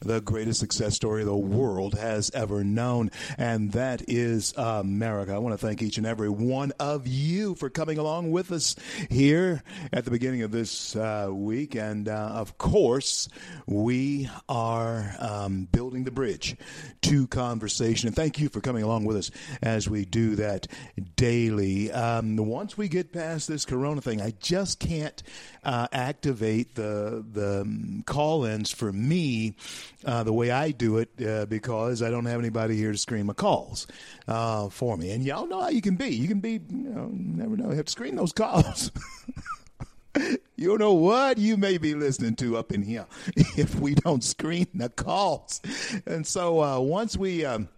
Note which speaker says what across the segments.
Speaker 1: the greatest success story the world has ever known, and that is America. I want to thank each and every one of you for coming along with us here at the beginning of this uh, week. And uh, of course, we are um, building the bridge to conversation. And thank you for coming along with us as we do that daily. Um, once we get past this Corona thing, I just can't uh, activate the the um, call-ins for me uh, the way I do it uh, because I don't have anybody here to screen my calls uh, for me. And y'all know how you can be. You can be, you know, never know. You have to screen those calls. you don't know what you may be listening to up in here if we don't screen the calls. And so uh, once we um,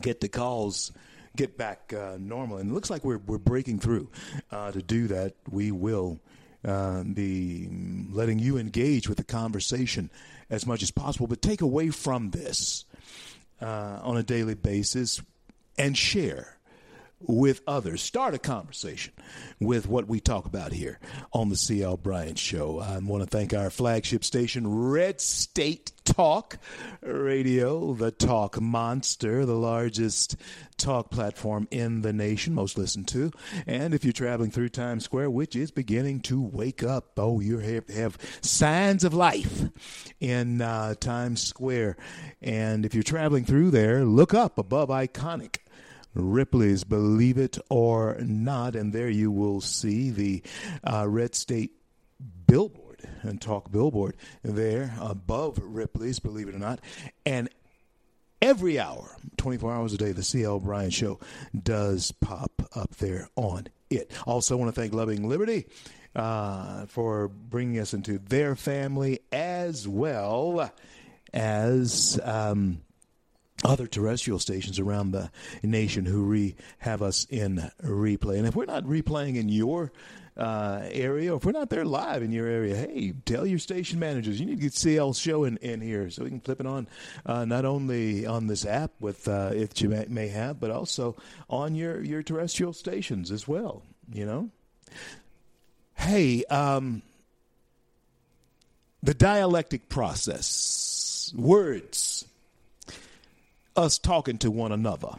Speaker 1: get the calls get back uh, normal. And it looks like we're we're breaking through. Uh, to do that, we will uh, be letting you engage with the conversation as much as possible, but take away from this uh, on a daily basis and share with others. Start a conversation with what we talk about here on the CL Bryant Show. I want to thank our flagship station, Red State Talk Radio, the talk monster, the largest talk platform in the nation, most listened to. And if you're traveling through Times Square, which is beginning to wake up, oh, you have, have signs of life in uh, Times Square. And if you're traveling through there, look up above Iconic Ripley's Believe It or Not. And there you will see the uh, Red State billboard and talk billboard there above Ripley's Believe It or Not. And every hour, 24 hours a day, the CL Bryant Show does pop up there on it. Also, want to thank Loving Liberty. Uh, for bringing us into their family as well as um, other terrestrial stations around the nation who re- have us in replay. And if we're not replaying in your uh, area, or if we're not there live in your area, hey, tell your station managers you need to get CL show in, in here so we can flip it on uh, not only on this app with uh, if you may, may have, but also on your your terrestrial stations as well. You know, hey, um, the dialectic process, words us talking to one another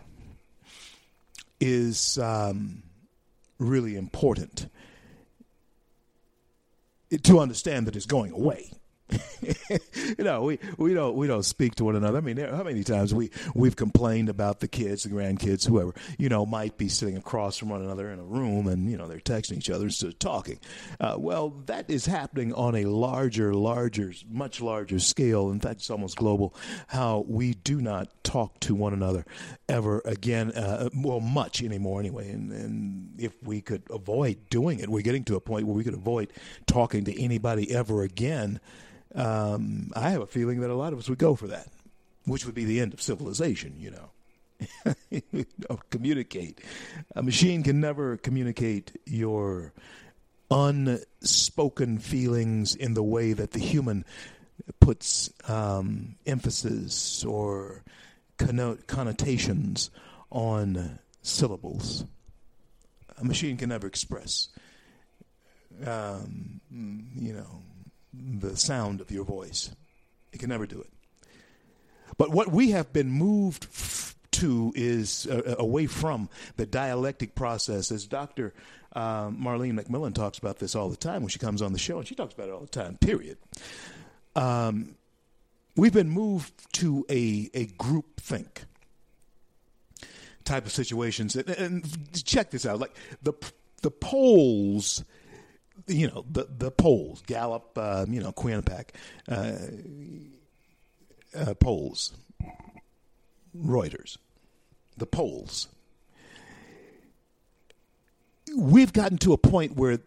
Speaker 1: is um, really important to understand that it's going away. you know, we, we don't we don't speak to one another. I mean, how many times we we've complained about the kids, the grandkids, whoever you know might be sitting across from one another in a room, and you know they're texting each other instead of talking. Uh, well, that is happening on a larger, larger, much larger scale. In fact, it's almost global. How we do not talk to one another ever again. Uh, well, much anymore anyway. And, and if we could avoid doing it, we're getting to a point where we could avoid talking to anybody ever again um, I have a feeling that a lot of us would go for that, which would be the end of civilization, you know. communicate. A machine can never communicate your unspoken feelings in the way that the human puts um, emphasis or connotations on syllables. A machine can never express, um, you know, the sound of your voice. It can never do it. But what we have been moved f- to is uh, uh away from the dialectic process, as Dr. Uh, Marlene McMillan talks about this all the time when she comes on the show, and she talks about it all the time, period. Um, we've been moved to a, a group think type of situations. And, and check this out like the, the polls you know the the polls, Gallup, uh, you know Quinnipiac, uh, uh, polls, Reuters, the polls. We've gotten to a point where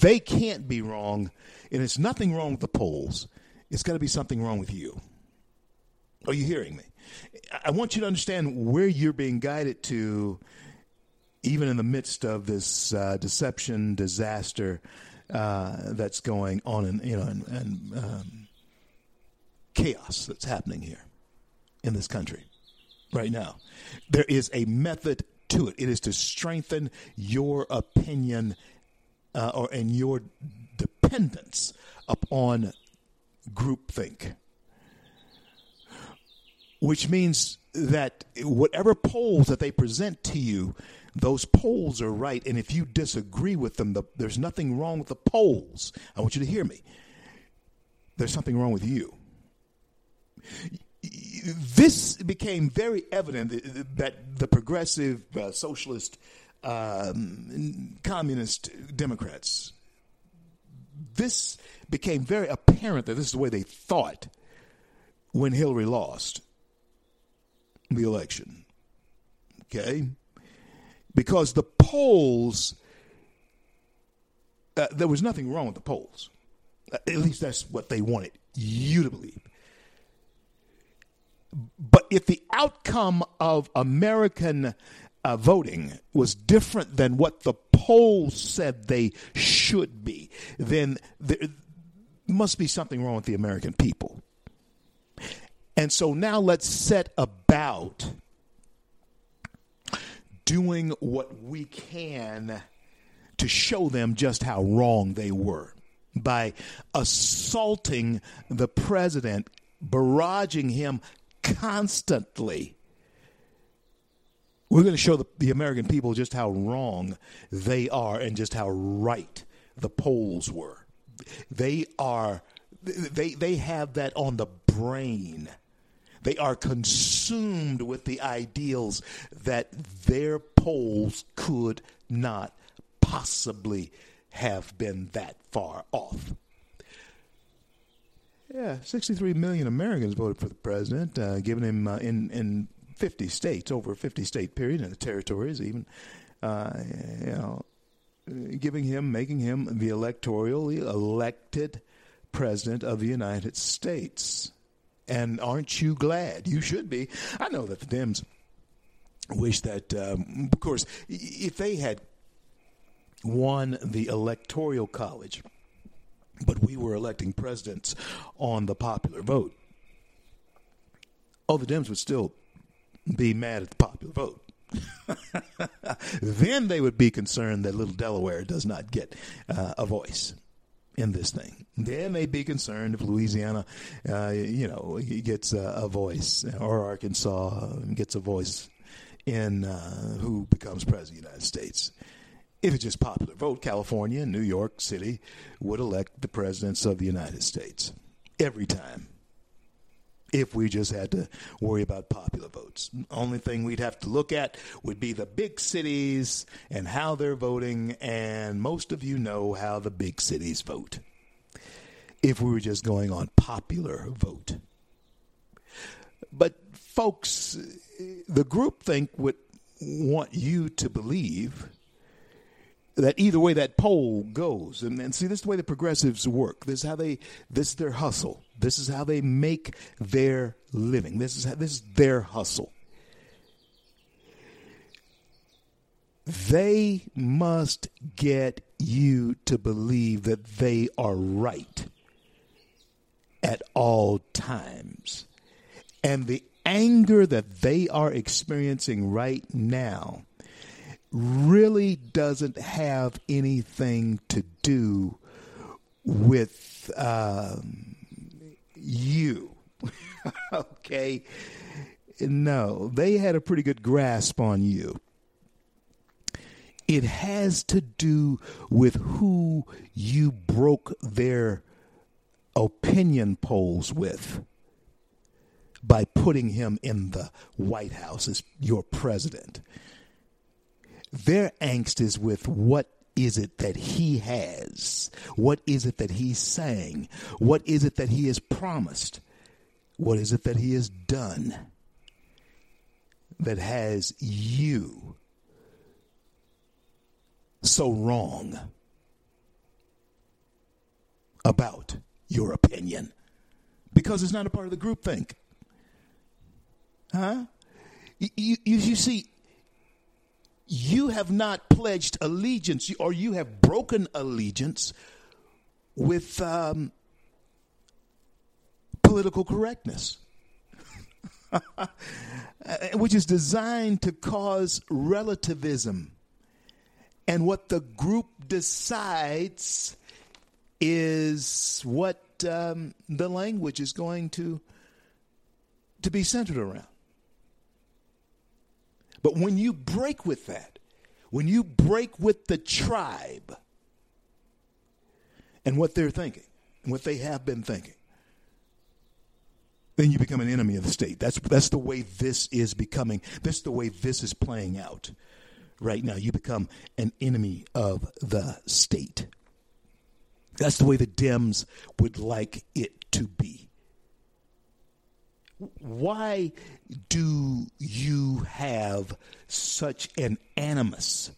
Speaker 1: they can't be wrong, and it's nothing wrong with the polls. It's got to be something wrong with you. Are you hearing me? I want you to understand where you're being guided to, even in the midst of this uh, deception disaster uh, that's going on, and you know, and, and um, chaos that's happening here in this country right now. There is a method to it. It is to strengthen your opinion uh, or and your dependence upon groupthink which means that whatever polls that they present to you, those polls are right. And if you disagree with them, the, there's nothing wrong with the polls. I want you to hear me. There's something wrong with you. This became very evident that the progressive, uh, socialist, um, communist Democrats, this became very apparent that this is the way they thought when Hillary lost the election. Okay? Because the polls, uh, there was nothing wrong with the polls. Uh, at least that's what they wanted you to believe. But if the outcome of American uh, voting was different than what the polls said they should be, then there must be something wrong with the American people. And so now let's set about doing what we can to show them just how wrong they were by assaulting the president, barraging him constantly. We're going to show the, the, American people just how wrong they are and just how right the polls were. They are they they have that on the brain they are consumed with the ideals that their polls could not possibly have been that far off. Yeah, 63 million Americans voted for the president, uh, giving him uh, in in 50 states over a 50 state period, and the territories even, uh, you know, giving him, making him the electorally elected president of the United States. And aren't you glad? You should be. I know that the Dems wish that, um, of course, if they had won the electoral college, but we were electing presidents on the popular vote, all the Dems would still be mad at the popular vote. then they would be concerned that little Delaware does not get uh, a voice in this thing. They may be concerned if Louisiana, uh, you know, gets a, a, voice, or Arkansas gets a voice in uh, who becomes president of the United States. If it's just popular vote, California and New York City would elect the presidents of the United States every time. If we just had to worry about popular votes, only thing we'd have to look at would be the big cities and how they're voting, and most of you know how the big cities vote if we were just going on popular vote. But folks, the group think would want you to believe that either way that poll goes, and, and see this is the way the progressives work. This is how they this is their hustle. This is how they make their living. This is how, this is their hustle. They must get you to believe that they are right at all times. And the anger that they are experiencing right now really doesn't have anything to do with um, you. okay? No, they had a pretty good grasp on you. It has to do with who you broke their opinion polls with by putting him in the White House as your president. Their angst is with what is it that he has? What is it that he's saying? What is it that he has promised? What is it that he has done that has you so wrong about your opinion? Because it's not a part of the group think. Huh? You, you, you see, you have not pledged allegiance or you have broken allegiance with um, political correctness, which is designed to cause relativism. And what the group decides is what um, the language is going to, to be centered around. But when you break with that, when you break with the tribe and what they're thinking, and what they have been thinking, then you become an enemy of the state. That's that's the way this is becoming. That's the way this is playing out right now. You become an enemy of the state. That's the way the Dems would like it to be. Why do you have such an animus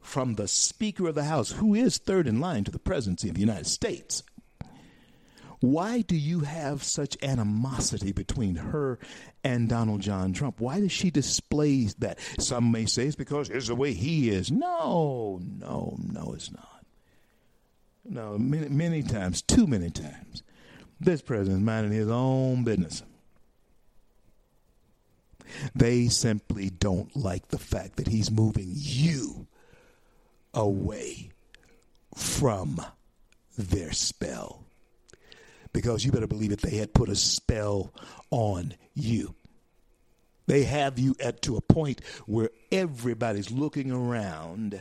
Speaker 1: from the Speaker of the House, who is third in line to the presidency of the United States? Why do you have such animosity between her and Donald John Trump? Why does she display that? Some may say it's because it's the way he is. No, no, no, it's not. No, many, many times, too many times, this president's minding his own business. They simply don't like the fact that he's moving you away from their spell. Because you better believe it, they had put a spell on you. They have you at to a point where everybody's looking around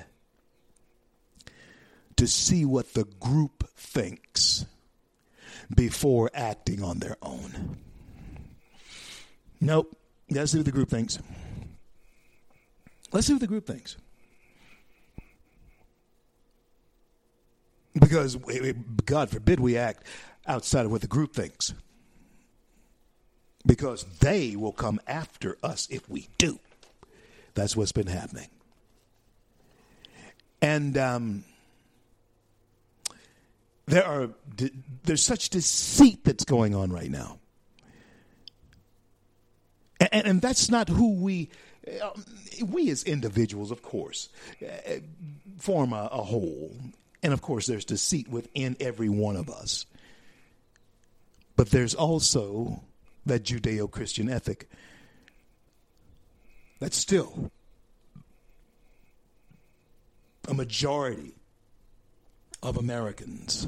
Speaker 1: to see what the group thinks before acting on their own. Nope. Let's see what the group thinks. Let's see what the group thinks. Because, God forbid, we act outside of what the group thinks. Because they will come after us if we do. That's what's been happening. And um, there are there's such deceit that's going on right now and, and that's not who we uh, we as individuals of course uh, form a, a whole and of course there's deceit within every one of us but there's also that judeo-christian ethic that's still a majority of Americans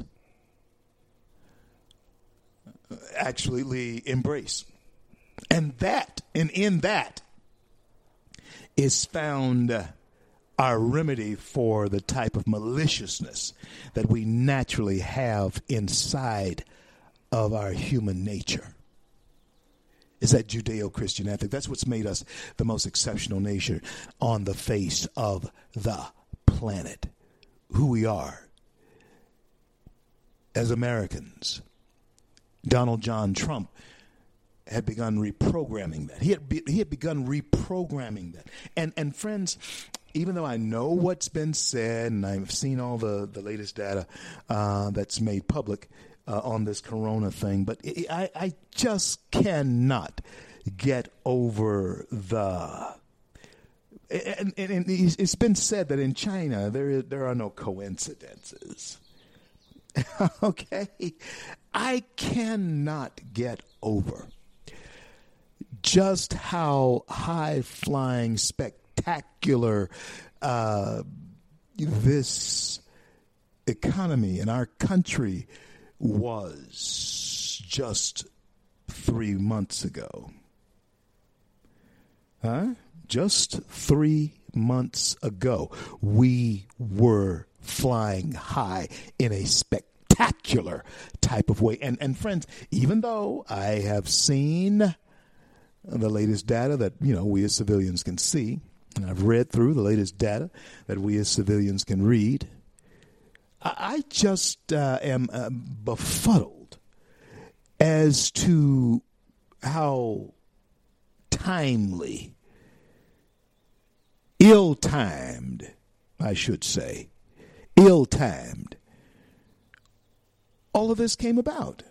Speaker 1: actually embrace. And that, and in that, is found our remedy for the type of maliciousness that we naturally have inside of our human nature. Is that Judeo Christian ethic? That's what's made us the most exceptional nation on the face of the planet. Who we are as Americans. Donald John Trump had begun reprogramming that. He had be, he had begun reprogramming that. And and friends, even though I know what's been said and I've seen all the the latest data uh, that's made public uh, on this Corona thing, but it, I I just cannot get over the. And, and, and it's been said that in China there there are no coincidences. okay? I cannot get over just how high flying, spectacular uh, this economy in our country was just three months ago. Huh? Just three months ago, we were flying high in a spectacular type of way. And and friends, even though I have seen the latest data that you know we as civilians can see, and I've read through the latest data that we as civilians can read. I just uh, am uh, befuddled as to how timely, ill timed, I should say, ill timed, all of this came about.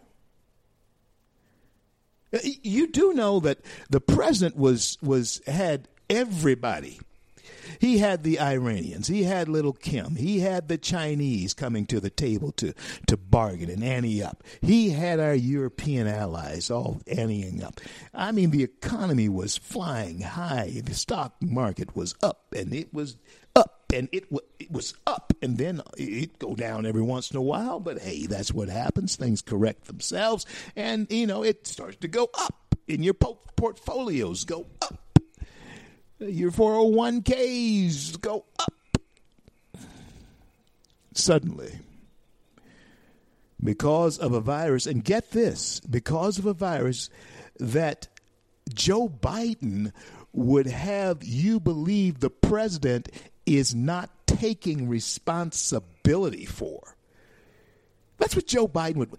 Speaker 1: You do know that the president was was had everybody he had the Iranians. He had little Kim. He had the Chinese coming to the table to, to bargain and ante up. He had our European allies all anteing up. I mean, the economy was flying high. The stock market was up and it was up and it, w- it was up and then it go down every once in a while. But hey, that's what happens. Things correct themselves and, you know, it starts to go up in your po- portfolios go up your 401ks go up. Suddenly, because of a virus, and get this, because of a virus that Joe Biden would have you believe the president is not taking responsibility for. That's what Joe Biden would.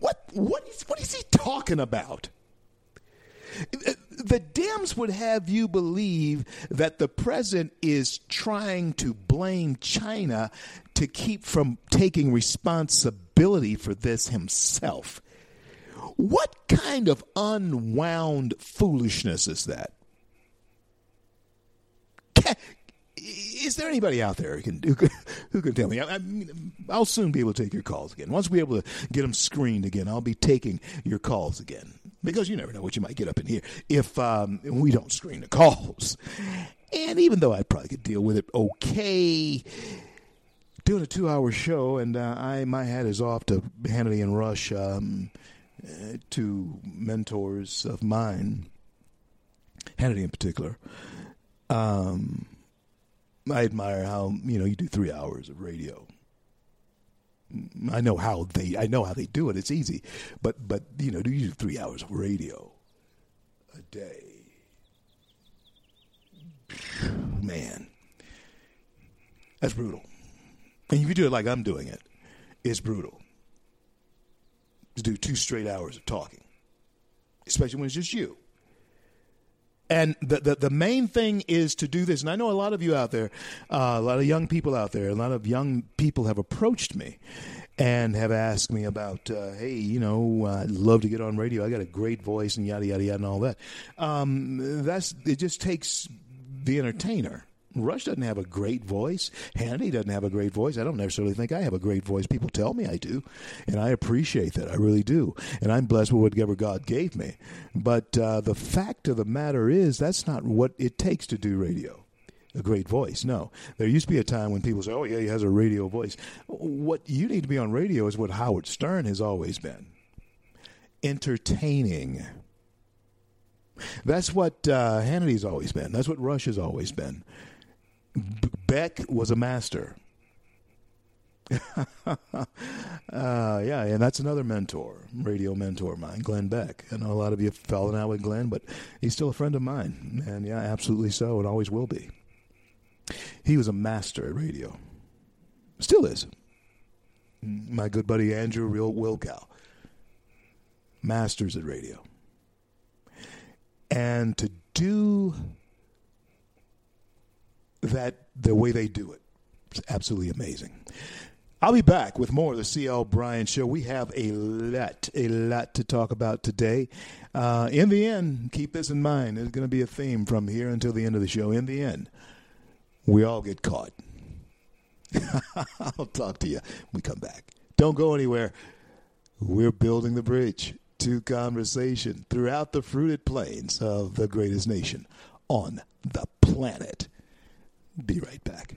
Speaker 1: What what is, what is he talking about? The Dems would have you believe that the president is trying to blame China to keep from taking responsibility for this himself. What kind of unwound foolishness is that? Is there anybody out there who can who who can tell me? I, will soon be able to take your calls again. Once we're able to get them screened again, I'll be taking your calls again because you never know what you might get up in here if um, we don't screen the calls. And even though I probably could deal with it okay, doing a two-hour show, and uh, I my hat is off to Hannity and Rush, um, uh, two mentors of mine, Hannity in particular. Um, I admire how you know you do three hours of radio I know how they I know how they do it. It's easy, but but you know, do you do three hours of radio a day? Man, that's brutal. And if you do it like I'm doing it, it's brutal. To do two straight hours of talking, especially when it's just you. And the, the, the main thing is to do this. And I know a lot of you out there, uh, a lot of young people out there, a lot of young people have approached me and have asked me about, uh, hey, you know, I'd love to get on radio. I got a great voice and yada yada yada and all that. Um, that's it. Just takes the entertainer Rush doesn't have a great voice. Hannity doesn't have a great voice. I don't necessarily think I have a great voice. People tell me I do, and I appreciate that. I really do. And I'm blessed with whatever God gave me. But uh, the fact of the matter is, that's not what it takes to do radio a great voice. No. There used to be a time when people say, oh, yeah, he has a radio voice. What you need to be on radio is what Howard Stern has always been entertaining. That's what uh, Hannity's always been. That's what Rush has always been. Beck was a master. uh, yeah, and that's another mentor, radio mentor of mine, Glenn Beck. I know a lot of you have fallen out with Glenn, but he's still a friend of mine. And yeah, absolutely so, and always will be. He was a master at radio. Still is. My good buddy Andrew Real Wilkow. Masters at radio. And to do that the way they do it. It's absolutely amazing. I'll be back with more of the CL Bryant Show. We have a lot, a lot to talk about today. Uh, in the end, keep this in mind. There's going to be a theme from here until the end of the show. In the end, we all get caught. I'll talk to you when we come back. Don't go anywhere. We're building the bridge to conversation throughout the fruited plains of the greatest nation on the planet. Be right back.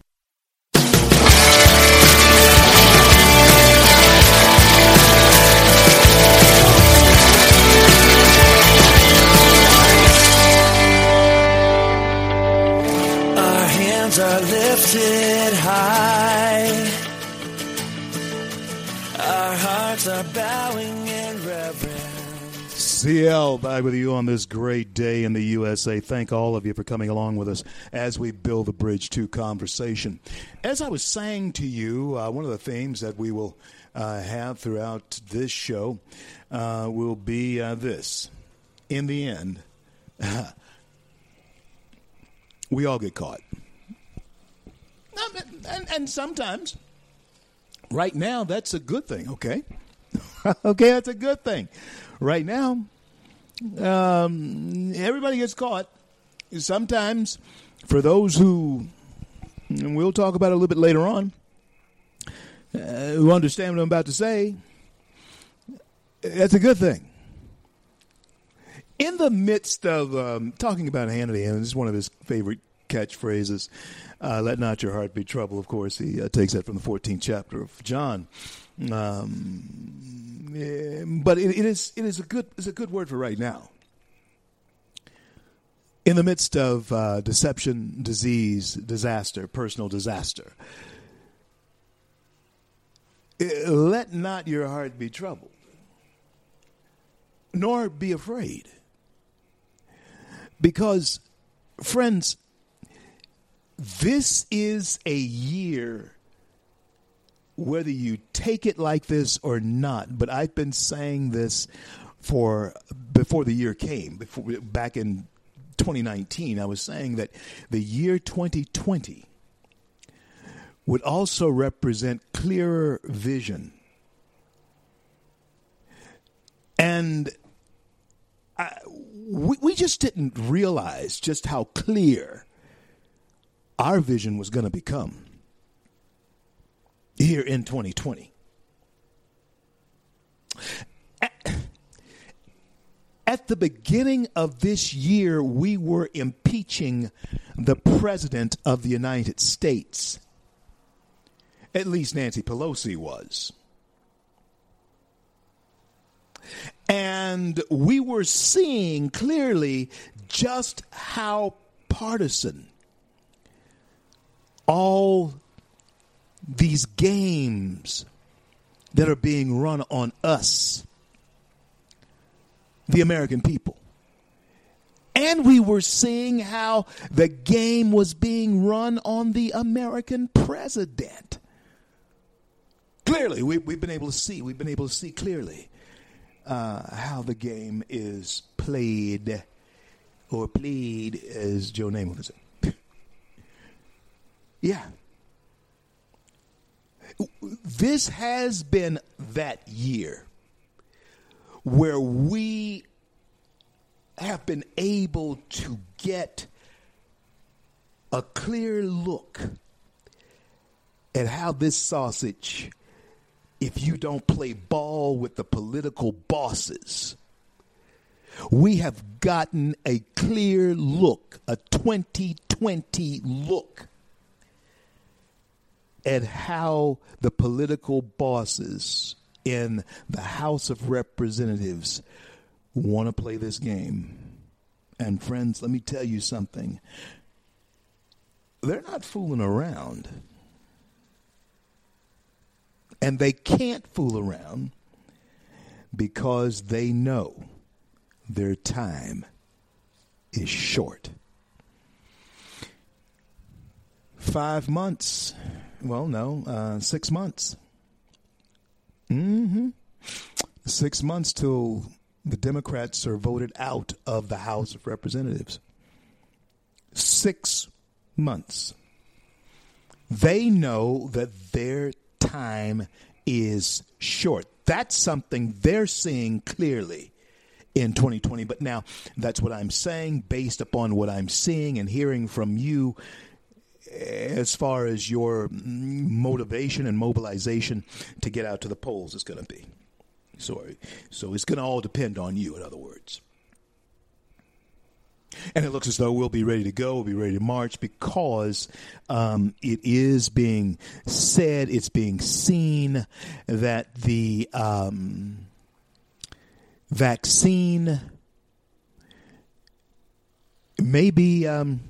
Speaker 1: CL back with you on this great day in the USA. Thank all of you for coming along with us as we build the bridge to conversation. As I was saying to you, uh, one of the themes that we will uh, have throughout this show uh, will be uh, this. In the end, we all get caught. And, and sometimes, right now, that's a good thing, okay? okay, that's a good thing. Right now, um, everybody gets caught. Sometimes, for those who, and we'll talk about it a little bit later on, uh, who understand what I'm about to say, that's a good thing. In the midst of um, talking about Hannity, and this is one of his favorite catchphrases, uh, "Let not your heart be troubled." Of course, he uh, takes that from the 14th chapter of John. Um, but it, it is it is a good it's a good word for right now. In the midst of uh, deception, disease, disaster, personal disaster, eh, let not your heart be troubled, nor be afraid. Because, friends, this is a year, whether you take it like this or not, but I've been saying this for before the year came, before back in 2019, I was saying that the year 2020 would also represent clearer vision. And I, we, we just didn't realize just how clear our vision was going to become here in 2020. At, the beginning of this year, we were impeaching the President of the United States. At least Nancy Pelosi was. And we were seeing clearly just how partisan all these games that are being run on us, the American people. And we were seeing how the game was being run on the American president. Clearly, we, have been able to see, we've been able to see clearly uh, how the game is played or played, as Joe Namath would say. yeah. This has been that year where we have been able to get a clear look at how this sausage if you don't play ball with the political bosses. We have gotten a clear look, a 2020 look at how the political bosses in the House of Representatives want to play this game. And friends, let me tell you something. They're not fooling around. And they can't fool around because they know their time is short. Five months. Well, no, uh, six months. Mm-hmm. Six months till the Democrats are voted out of the House of Representatives. Six months. They know that their time is short. That's something they're seeing clearly in 2020. But now that's what I'm saying based upon what I'm seeing and hearing from you as far as your motivation and mobilization to get out to the polls is going to be. Sorry. so it's going to all depend on you, in other words. And it looks as though we'll be ready to go, we'll be ready to march because um, it is being said, it's being seen that the um, vaccine may be um,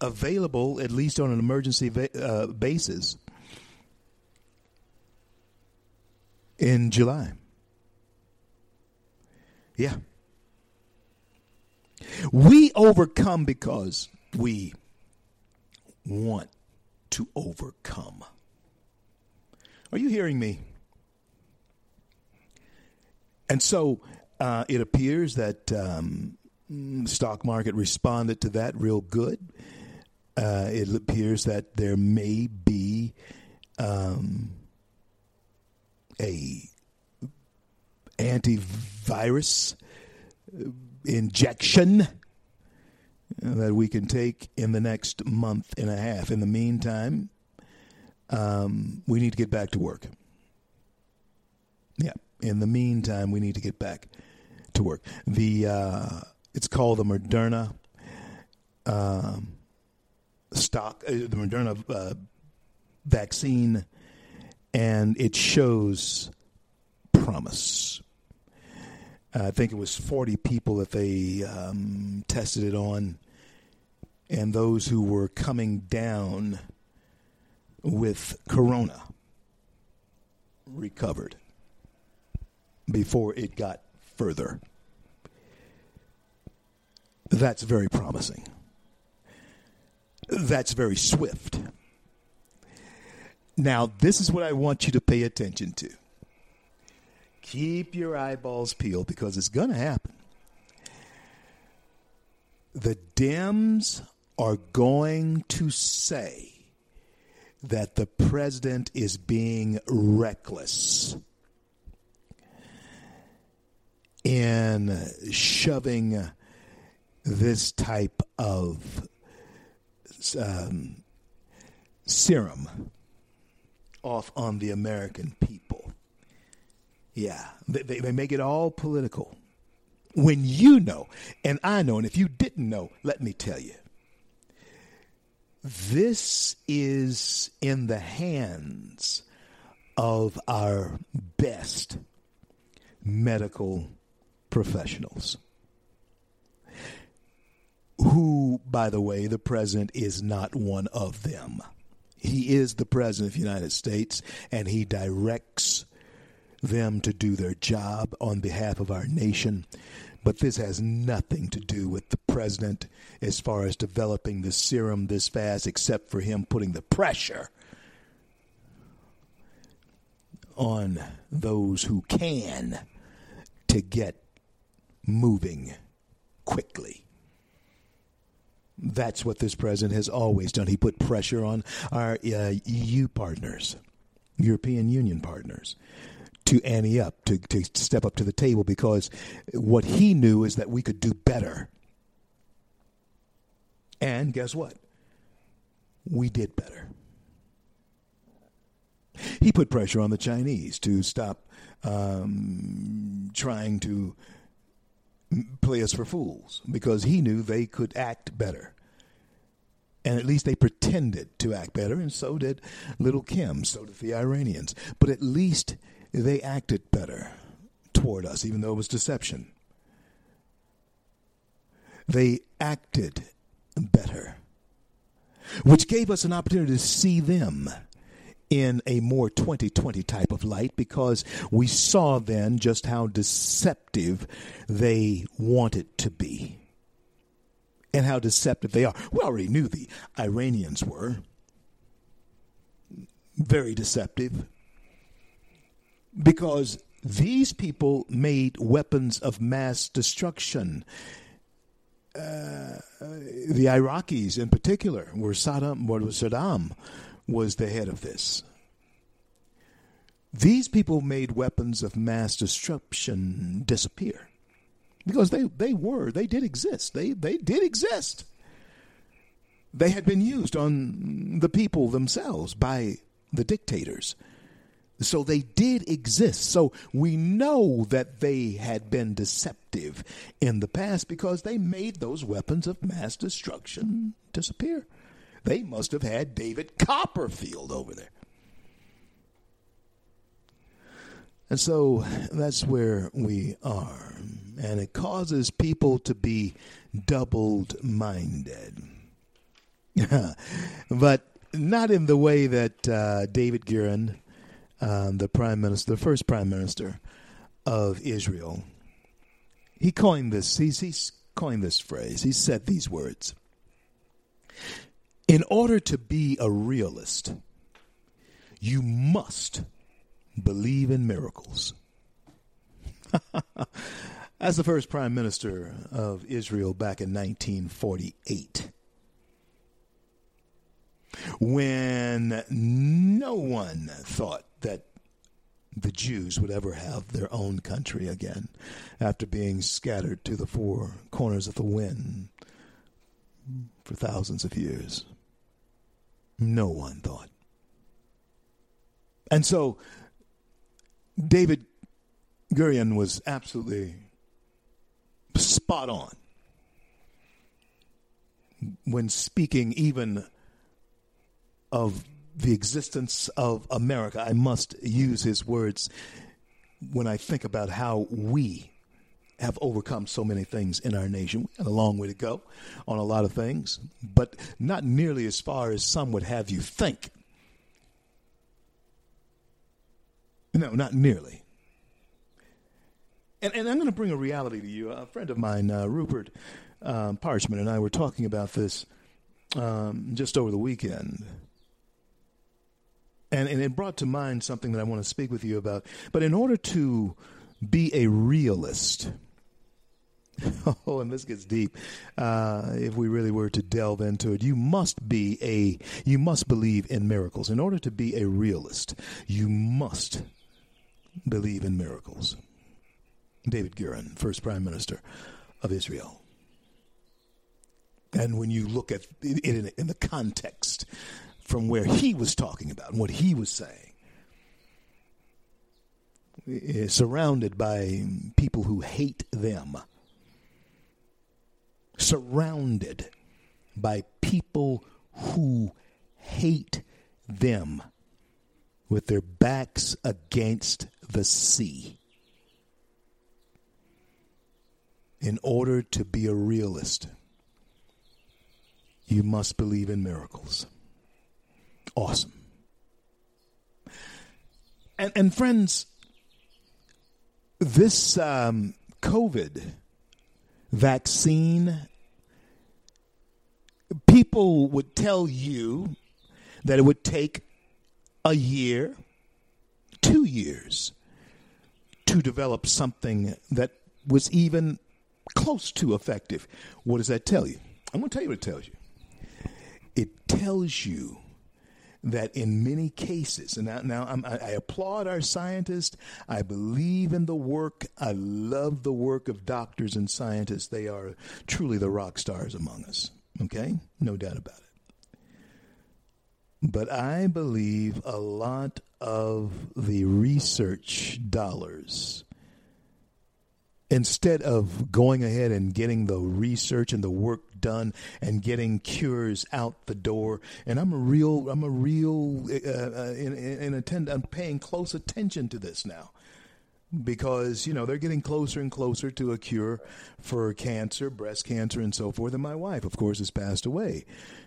Speaker 1: available, at least on an emergency va- uh, basis, in July. Yeah. We overcome because we want to overcome. Are you hearing me? And so uh, it appears that um, stock market responded to that real good. Uh, it appears that there may be um, a antivirus injection that we can take in the next month and a half. In the meantime, um, we need to get back to work. Yeah. In the meantime, we need to get back to work. The uh, it's called the Moderna um, stock, uh, the Moderna uh, vaccine, and it shows promise. I think it was 40 people that they um, tested it on, and those who were coming down with corona recovered before it got further. That's very promising. That's very swift. Now, this is what I want you to pay attention to. Keep your eyeballs peeled because it's going to happen. The Dems are going to say that the president is being reckless in shoving this type of um, serum off on the American people. Yeah, they, they, they make it all political. When you know, and I know, and if you didn't know, let me tell you. This is in the hands of our best medical professionals. Who, by the way, the president is not one of them. He is the president of the United States, and he directs them to do their job on behalf of our nation. But this has nothing to do with the president as far as developing the serum this fast, except for him putting the pressure on those who can to get moving quickly. That's what this president has always done. He put pressure on our uh, EU partners, European Union partners, to ante up, to, to step up to the table because what he knew is that we could do better. And guess what? We did better. He put pressure on the Chinese to stop um, trying to play us for fools because he knew they could act better. And at least they pretended to act better, and so did little Kim, so did the Iranians. But at least they acted better toward us, even though it was deception. They acted better, which gave us an opportunity to see them in a more 2020 type of light because we saw then just how deceptive they wanted to be and how deceptive they are. We already knew the Iranians were very deceptive because these people made weapons of mass destruction. Uh, the Iraqis, in particular, were Saddam, what was Saddam, was the head of this. These people made weapons of mass destruction disappear because they, they were, they did exist. They, they did exist. They had been used on the people themselves by the dictators. So they did exist. So we know that they had been deceptive in the past because they made those weapons of mass destruction disappear. They must have had David Copperfield over there. And so that's where we are. And it causes people to be doubled minded. but not in the way that uh, David Gurion, um, the prime minister, the first prime minister of Israel, he coined this. He's, he's coined this phrase. He said these words. In order to be a realist, you must believe in miracles. As the first prime minister of Israel back in 1948, when no one thought that the Jews would ever have their own country again after being scattered to the four corners of the wind for thousands of years. No one thought. And so David Gurion was absolutely spot on when speaking even of the existence of America. I must use his words when I think about how we have overcome so many things in our nation. We have a long way to go on a lot of things, but not nearly as far as some would have you think. No, not nearly. And, and I'm going to bring a reality to you. A friend of mine, uh, Rupert um, Parchman, and I were talking about this um, just over the weekend. And, and it brought to mind something that I want to speak with you about. But in order to be a realist, oh, and this gets deep. Uh, if we really were to delve into it, you must be a, you must believe in miracles. In order to be a realist, you must believe in miracles. David Gurion, first prime minister of Israel. And when you look at it in, in the context from where he was talking about and what he was saying. Surrounded by people who hate them. Surrounded by people who hate them with their backs against the sea. In order to be a realist, you must believe in miracles awesome. And, and friends, this um, COVID vaccine, people would tell you that it would take a year, two years to develop something that was even close to effective. What does that tell you? I'm going to tell you what it tells you. It tells you that in many cases, and now, now I, I applaud our scientists. I believe in the work. I love the work of doctors and scientists. They are truly the rock stars among us. Okay? No doubt about it. But I believe a lot of the research dollars instead of going ahead and getting the research and the work done and getting cures out the door. And i'm a real i'm a real uh, uh, in, in attend i'm paying close attention to this now because you know they're getting closer and closer to a cure for cancer breast cancer and so forth. And my wife of course has passed away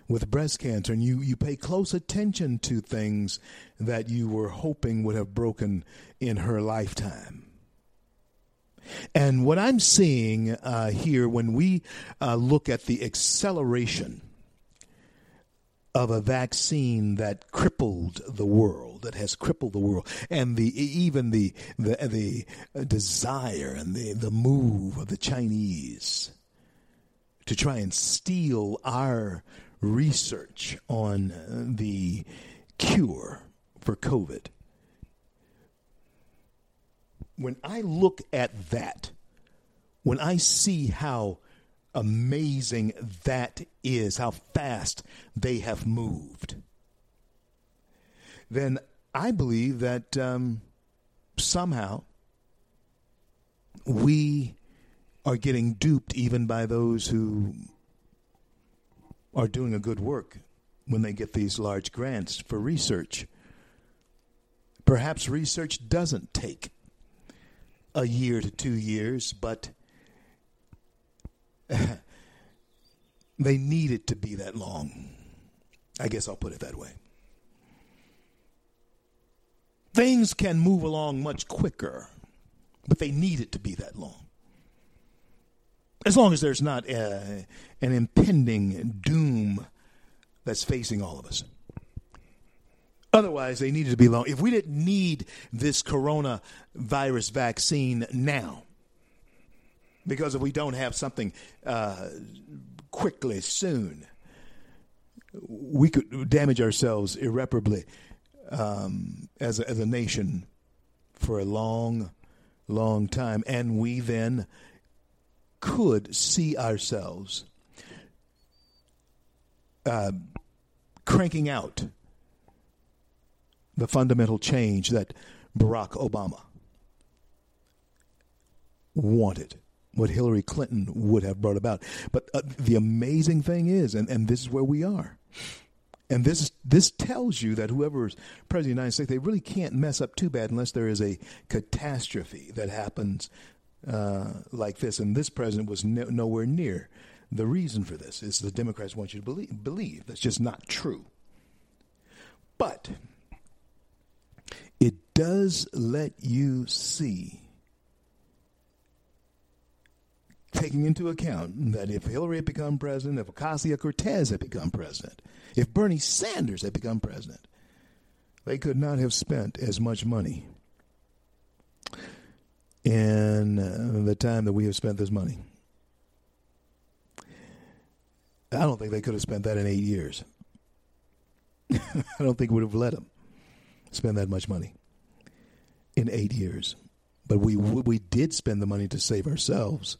Speaker 1: with breast cancer. And you you pay close attention to things that you were hoping would have broken in her lifetime and what I'm seeing uh, here when we uh, look at the acceleration of a vaccine that crippled the world, that has crippled the world, and the even the the the desire and the the move of the Chinese to try and steal our research on the cure for COVID. When I look at that, when I see how amazing that is, how fast they have moved, then I believe that um, somehow we are getting duped even by those who are doing a good work when they get these large grants for research. Perhaps research doesn't take a year to two years, but they need it to be that long. I guess I'll put it that way. Things can move along much quicker, but they need it to be that long. As long as there's not uh, an impending doom that's facing all of us. Otherwise, they needed to be long. If we didn't need this coronavirus vaccine now, because if we don't have something uh, quickly soon, we could damage ourselves irreparably um, as, a, as a nation for a long, long time. And we then could see ourselves uh, cranking out the fundamental change that Barack Obama wanted, what Hillary Clinton would have brought about. But uh, the amazing thing is, and, and this is where we are, and this this tells you that whoever's president of the United States, they really can't mess up too bad unless there is a catastrophe that happens uh, like this. And this president was no, nowhere near. The reason for this is the Democrats want you to believe. Believe that's just not true. But it does let you see, taking into account that if Hillary had become president, if Ocasio Cortez had become president, if Bernie Sanders had become president, they could not have spent as much money in uh, the time that we have spent this money. I don't think they could have spent that in eight years. I don't think we would have let them spend that much money in eight years. But we we did spend the money to save ourselves.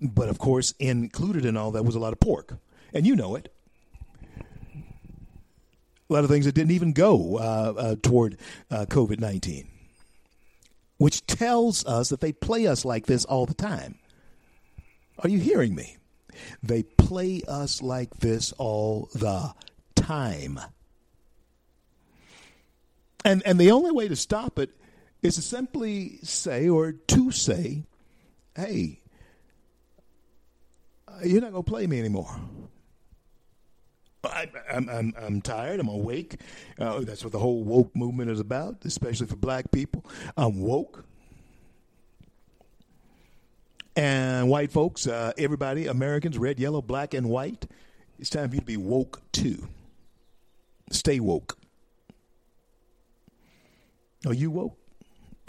Speaker 1: But of course, included in all that was a lot of pork, and you know it a lot of things that didn't even go uh, uh, toward uh, COVID 19, which tells us that they play us like this all the time. Are you hearing me? They play us like this all the time. And, and the only way to stop it is to simply say, or to say, hey, you're not going to play me anymore. I, am I'm, I'm tired. I'm awake. Uh, that's what the whole woke movement is about, especially for black people. I'm woke. And white folks, uh, everybody, Americans, red, yellow, black, and white, it's time for you to be woke too. Stay woke. Are you woke?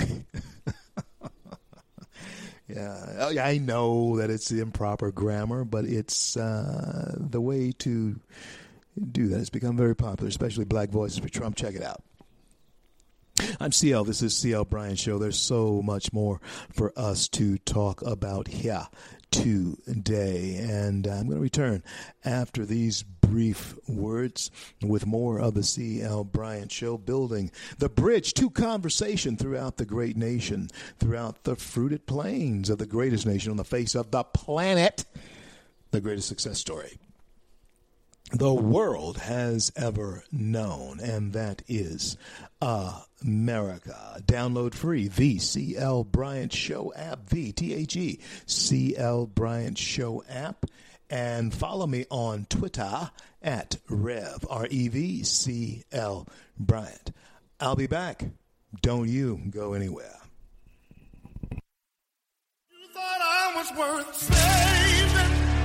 Speaker 1: yeah, oh, I know that it's improper grammar, but it's uh, the way to do that. It's become very popular, especially Black Voices for Trump. Check it out. I'm CL. This is CL Bryant Show. There's so much more for us to talk about here today. And I'm going to return after these brief words with more of the CL Bryant Show, building the bridge to conversation throughout the great nation, throughout the fruited plains of the greatest nation on the face of the planet, the greatest success story the world has ever known, and that is America. Download free the CL Bryant Show app, the T H E C L Bryant Show app, and follow me on Twitter at Rev R E V C L Bryant. I'll be back. Don't you go anywhere.
Speaker 2: You thought I was worth saving.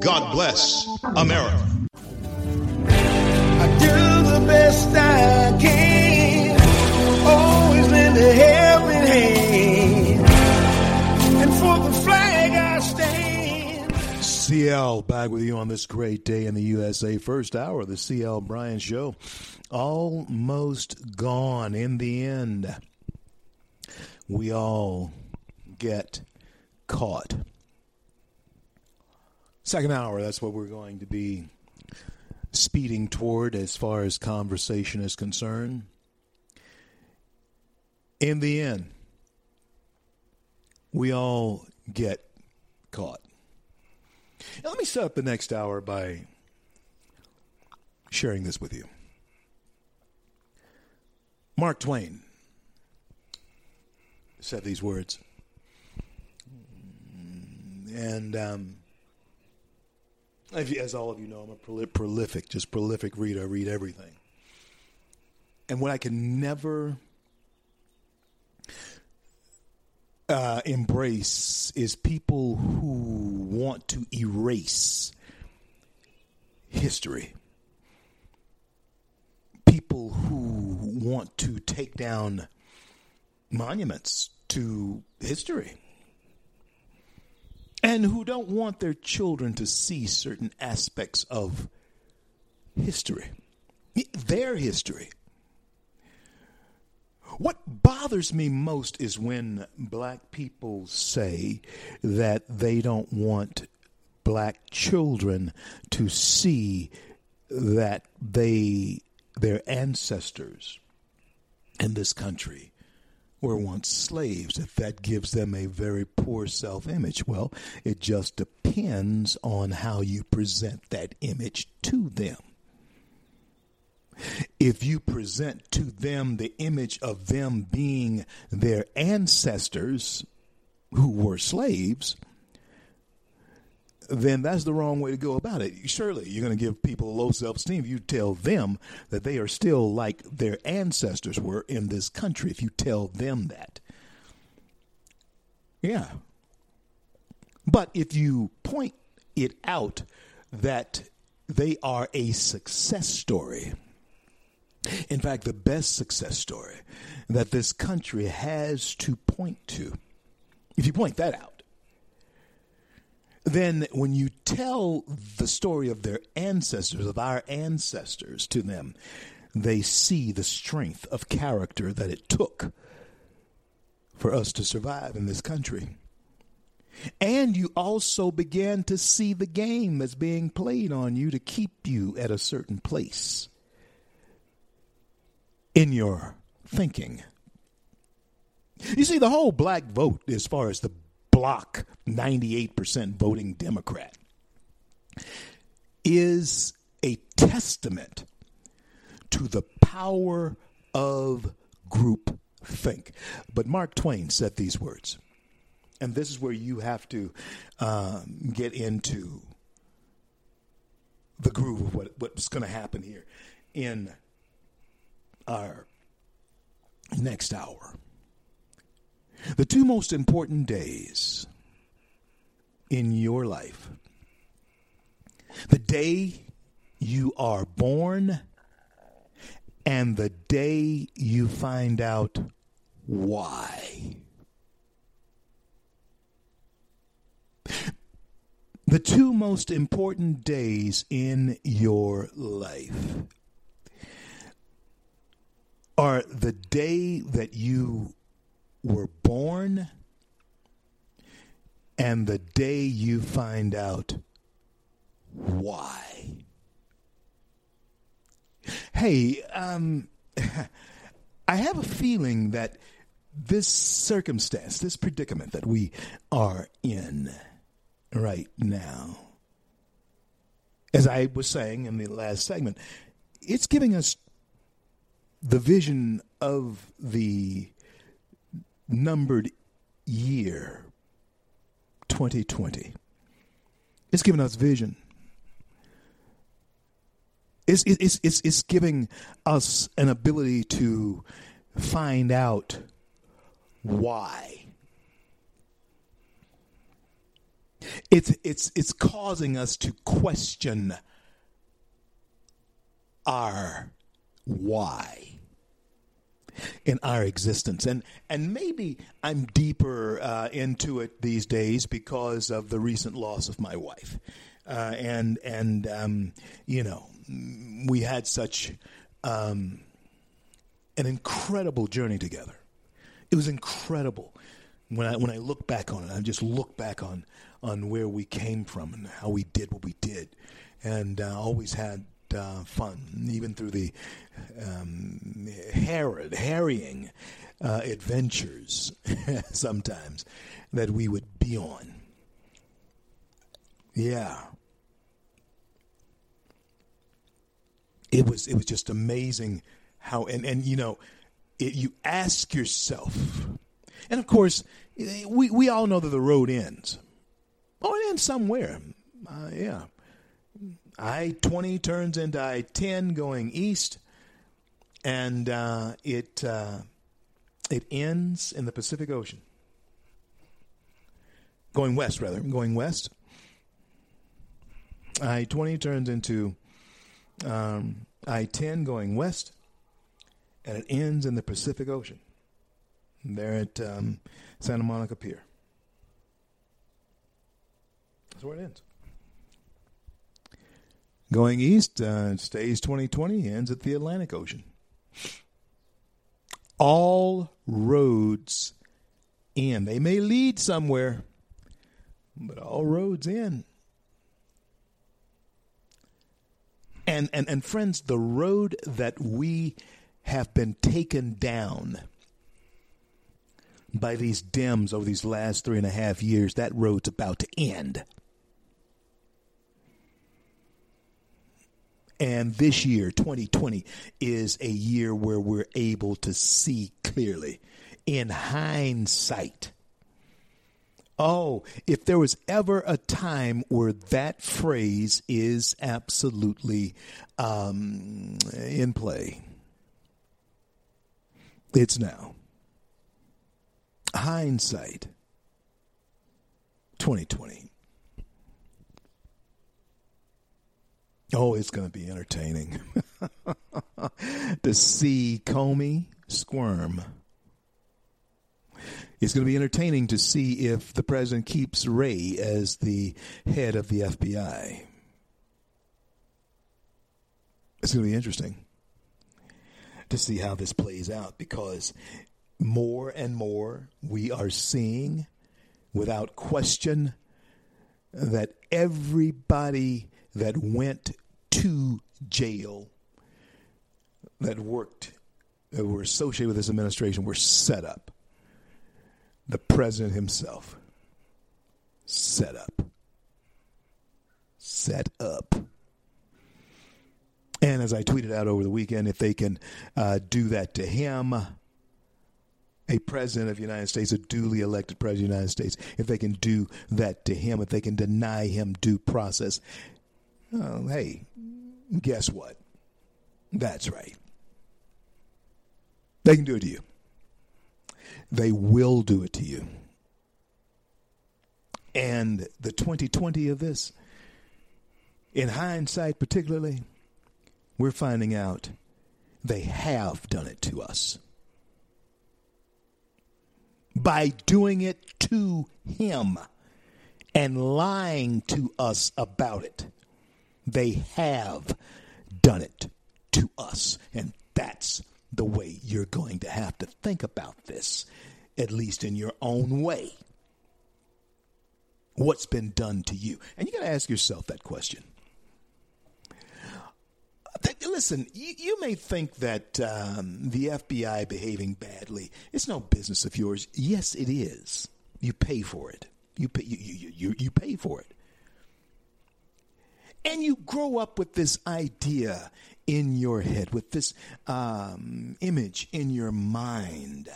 Speaker 3: God bless America.
Speaker 2: I do the best I can. Always lend a helping hand. And for the flag I stand.
Speaker 1: CL back with you on this great day in the USA. First hour of the CL Bryant Show. Almost gone in the end. We all get caught. Second hour, that's what we're going to be speeding toward as far as conversation is concerned. In the end, we all get caught. Now, let me set up the next hour by sharing this with you. Mark Twain said these words. And um, as all of you know, I'm a prol- prolific, just prolific reader. I read everything. And what I can never uh, embrace is people who want to erase history. People who want to take down monuments to history. And who don't want their children to see certain aspects of history, their history. What bothers me most is when black people say that they don't want black children to see that they their ancestors in this country were once slaves if that gives them a very poor self-image. Well it just depends on how you present that image to them. If you present to them the image of them being their ancestors who were slaves, then that's the wrong way to go about it. Surely you're going to give people low self esteem if you tell them that they are still like their ancestors were in this country, if you tell them that. Yeah. But if you point it out that they are a success story, in fact, the best success story that this country has to point to, if you point that out, then when you tell the story of their ancestors, of our ancestors to them, they see the strength of character that it took for us to survive in this country. And you also begin to see the game that's being played on you to keep you at a certain place in your thinking. You see, the whole black vote, as far as the block 98% voting Democrat, is a testament to the power of group think. But Mark Twain said these words, and this is where you have to um, get into the groove of what, what's going to happen here in our next hour. The two most important days in your life the day you are born and the day you find out why. The two most important days in your life are the day that you were born and the day you find out why. Hey, um, I have a feeling that this circumstance, this predicament that we are in right now, as I was saying in the last segment, it's giving us the vision of the numbered year 2020. It's giving us vision. It's, it's, it's, it's giving us an ability to find out why. It's, it's, it's causing us to question our why in our existence. And and maybe I'm deeper uh, into it these days because of the recent loss of my wife. Uh, and and um, you know we had such um, an incredible journey together. It was incredible when I when I look back on it. I just look back on on where we came from and how we did what we did, and uh, always had uh, fun, even through the um, harrowed, harrying uh, adventures sometimes that we would be on. Yeah. It was it was just amazing how and and you know it, you ask yourself and of course we we all know that the road ends. Oh, it ends somewhere. Uh, yeah. I 20 turns into I 10 going east, and uh, it, uh, it ends in the Pacific Ocean. Going west, rather. Going west. I 20 turns into um, I 10 going west, and it ends in the Pacific Ocean. There at um, Santa Monica Pier. That's where it ends. Going east, uh, stays 2020, ends at the Atlantic Ocean. All roads end. They may lead somewhere, but all roads end. And, and, and friends, the road that we have been taken down by these Dems over these last three and a half years, that road's about to end. And this year, 2020, is a year where we're able to see clearly in hindsight. Oh, if there was ever a time where that phrase is absolutely um, in play, it's now. Hindsight 2020. Oh, it's going to be entertaining to see Comey squirm. It's going to be entertaining to see if the president keeps Wray as the head of the FBI. It's going to be interesting to see how this plays out because more and more we are seeing, without question, that everybody that went to jail that worked that were associated with this administration were set up. The president himself set up. Set up. And as I tweeted out over the weekend, if they can uh, do that to him, a president of the United States, a duly elected president of the United States, if they can do that to him, if they can deny him due process, Oh, hey, guess what? That's right. They can do it to you. They will do it to you. And the 2020 of this, in hindsight particularly, we're finding out they have done it to us. By doing it to him and lying to us about it. They have done it to us. And that's the way you're going to have to think about this, at least in your own way. What's been done to you? And you got to ask yourself that question. listen, you, you may think that um, the FBI behaving badly it's no business of yours. Yes, it is. You pay for it. You pay, you, you, you, you pay for it. And you grow up with this idea in your head, with this um, image in your mind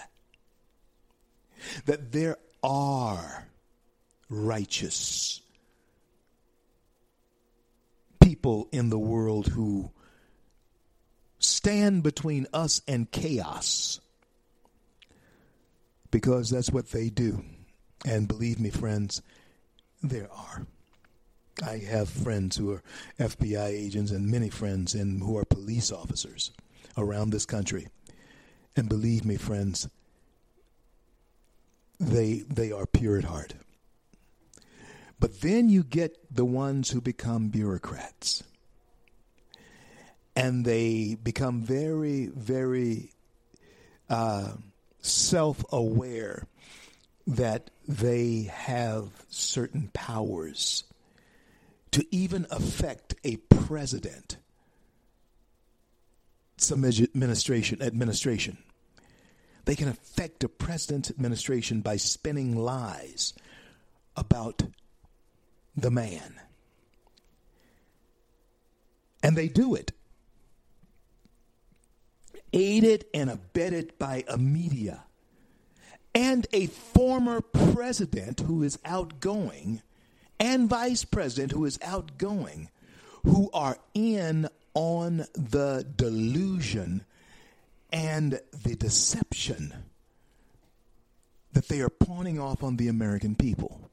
Speaker 1: that there are righteous people in the world who stand between us and chaos because that's what they do. And believe me, friends, there are. I have friends who are FBI agents and many friends in, who are police officers around this country. And believe me, friends, they they are pure at heart. But then you get the ones who become bureaucrats. And they become very, very uh, self aware that they have certain powers to even affect a president. Some administration administration. They can affect a president's administration by spinning lies about the man. And they do it. Aided and abetted by a media. And a former president who is outgoing and vice president who is outgoing who are in on the delusion and the deception that they are pawning off on the American people.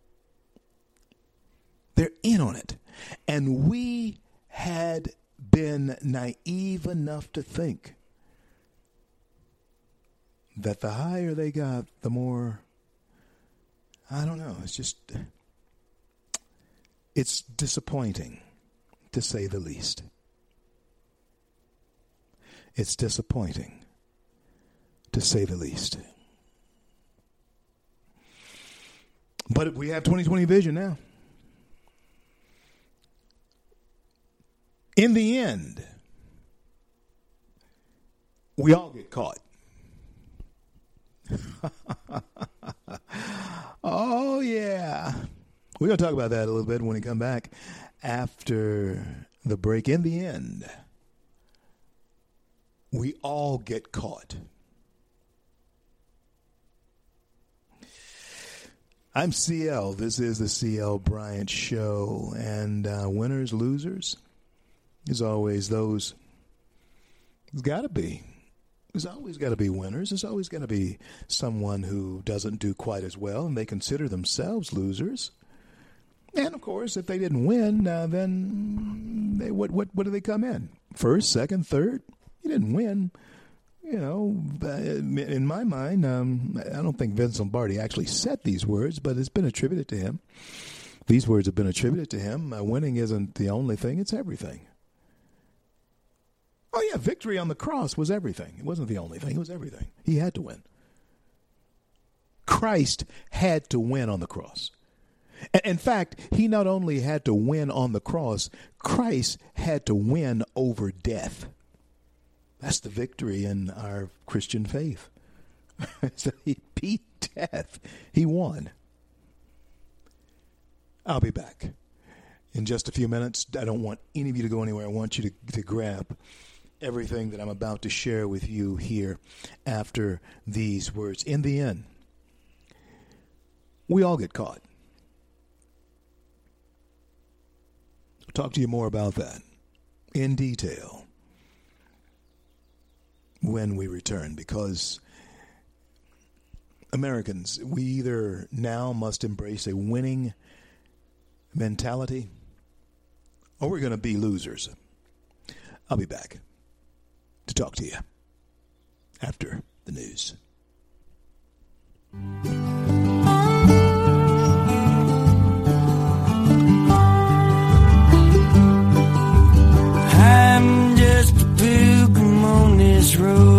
Speaker 1: They're in on it. And we had been naive enough to think that the higher they got, the more I don't know, it's just it's disappointing to say the least. It's disappointing to say the least. But we have 2020 vision now. In the end, we all get caught. oh, yeah. We're going to talk about that a little bit when we come back after the break. In the end, we all get caught. I'm CL. This is the CL Bryant Show. And uh, winners, losers, as always, those. It's got to be. There's always got to be winners. There's always going to be someone who doesn't do quite as well, and they consider themselves losers. And of course, if they didn't win, uh, then they, what what what do they come in? First, second, third? You didn't win. You know, in my mind, um, I don't think Vince Lombardi actually said these words, but it's been attributed to him. These words have been attributed to him. Uh, winning isn't the only thing; it's everything. Oh yeah, victory on the cross was everything. It wasn't the only thing; it was everything. He had to win. Christ had to win on the cross. In fact, he not only had to win on the cross, Christ had to win over death. That's the victory in our Christian faith. so he beat death. He won. I'll be back in just a few minutes. I don't want any of you to go anywhere. I want you to, to grab everything that I'm about to share with you here after these words. In the end, we all get caught. Talk to you more about that in detail when we return because Americans, we either now must embrace a winning mentality or we're going to be losers. I'll be back to talk to you after the news. This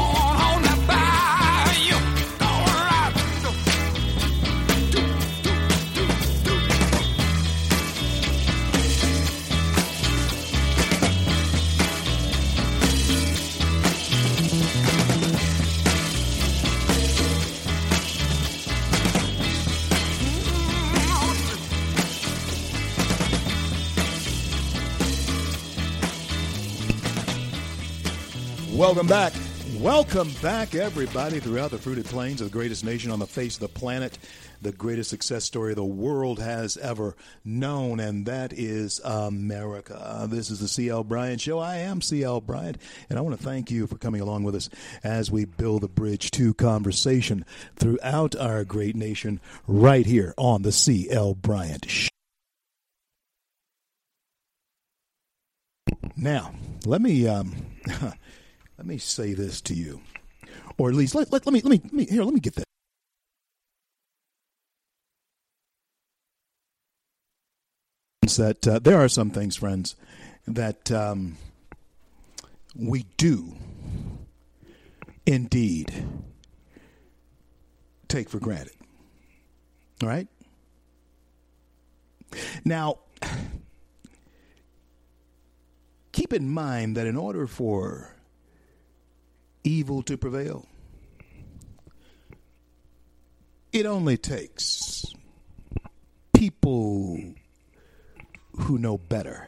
Speaker 1: Welcome back. Welcome back, everybody, throughout the fruited plains of the greatest nation on the face of the planet, the greatest success story the world has ever known, and that is America. This is the CL Bryant Show. I am CL Bryant, and I want to thank you for coming along with us as we build a bridge to conversation throughout our great nation right here on the CL Bryant Show. Now, let me. Um, Let me say this to you, or at least let, let, let me let me let me here. Let me get that. That uh, there are some things, friends, that um, we do indeed take for granted. All right. Now, keep in mind that in order for evil to prevail. It only takes people who know better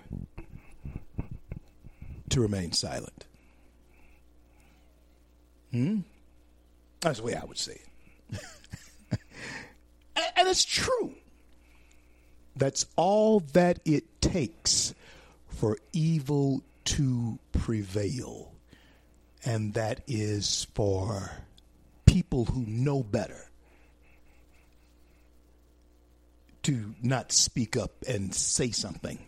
Speaker 1: to remain silent. Hmm? That's the way I would say it. and it's true. That's all that it takes for evil to prevail and that is for people who know better to not speak up and say something.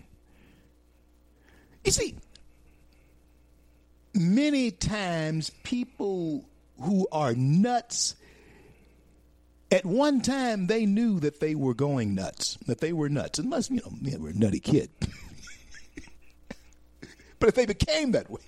Speaker 1: You see, many times people who are nuts at one time they knew that they were going nuts, that they were nuts, unless you know they were a nutty kid. but if they became that way,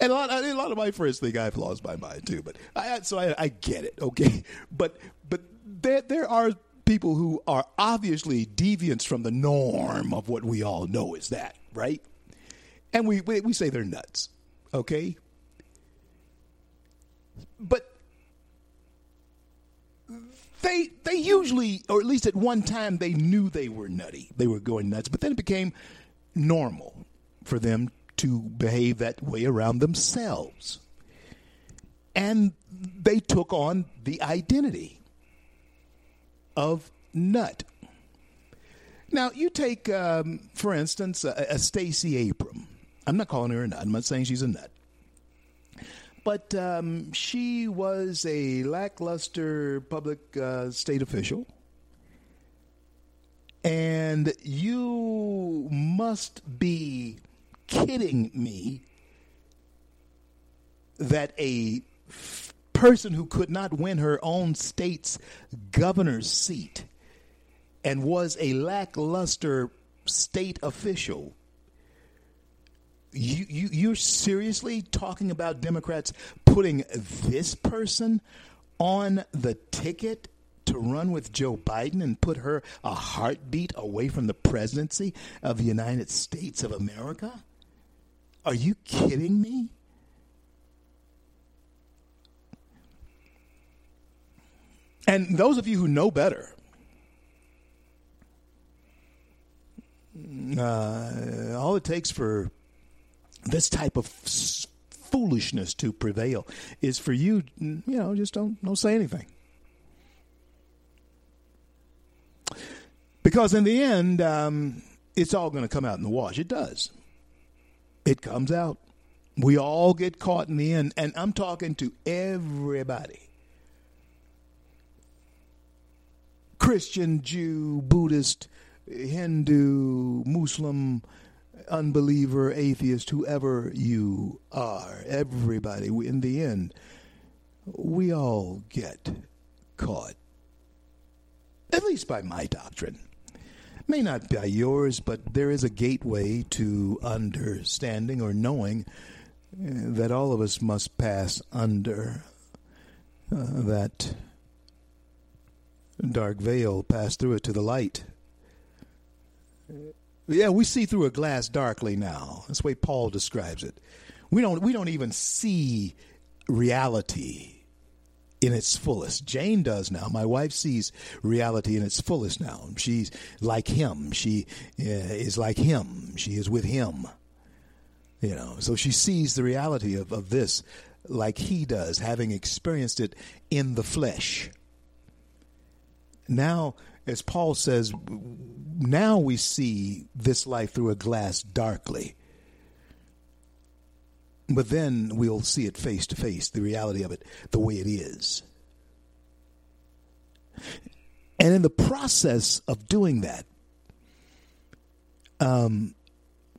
Speaker 1: and a lot, a lot of my friends think I've lost my mind too. But I, so I, I get it, okay. But but there there are people who are obviously deviants from the norm of what we all know is that, right? And we we, we say they're nuts, okay. But they they usually, or at least at one time, they knew they were nutty. They were going nuts, but then it became normal for them to behave that way around themselves. And they took on the identity of nut. Now, you take, um, for instance, a, a Stacey Abram. I'm not calling her a nut. I'm not saying she's a nut. But um, she was a lackluster public uh, state official. And you must be kidding me that a person who could not win her own state's governor's seat and was a lackluster state official you, you you're seriously talking about Democrats putting this person on the ticket to run with Joe Biden and put her a heartbeat away from the presidency of the United States of America? Are you kidding me? And those of you who know better, uh, all it takes for this type of foolishness to prevail is for you, you know, just don't don't say anything. Because in the end, um, it's all going to come out in the wash. It does it comes out. We all get caught in the end. And I'm talking to everybody Christian, Jew, Buddhist, Hindu, Muslim, unbeliever, atheist, whoever you are, everybody, in the end, we all get caught. At least by my doctrine. May not be yours, but there is a gateway to understanding or knowing uh, that all of us must pass under uh, that dark veil, pass through it to the light. Yeah, we see through a glass darkly now. That's the way Paul describes it. We don't we don't even see reality in its fullest. Jane does now. My wife sees reality in its fullest now. She's like him. She uh, is like him. She is with him. You know, so she sees the reality of, of this like he does, having experienced it in the flesh. Now, as Paul says, now we see this life through a glass darkly. But then we'll see it face to face, the reality of it, the way it is. And in the process of doing that, um,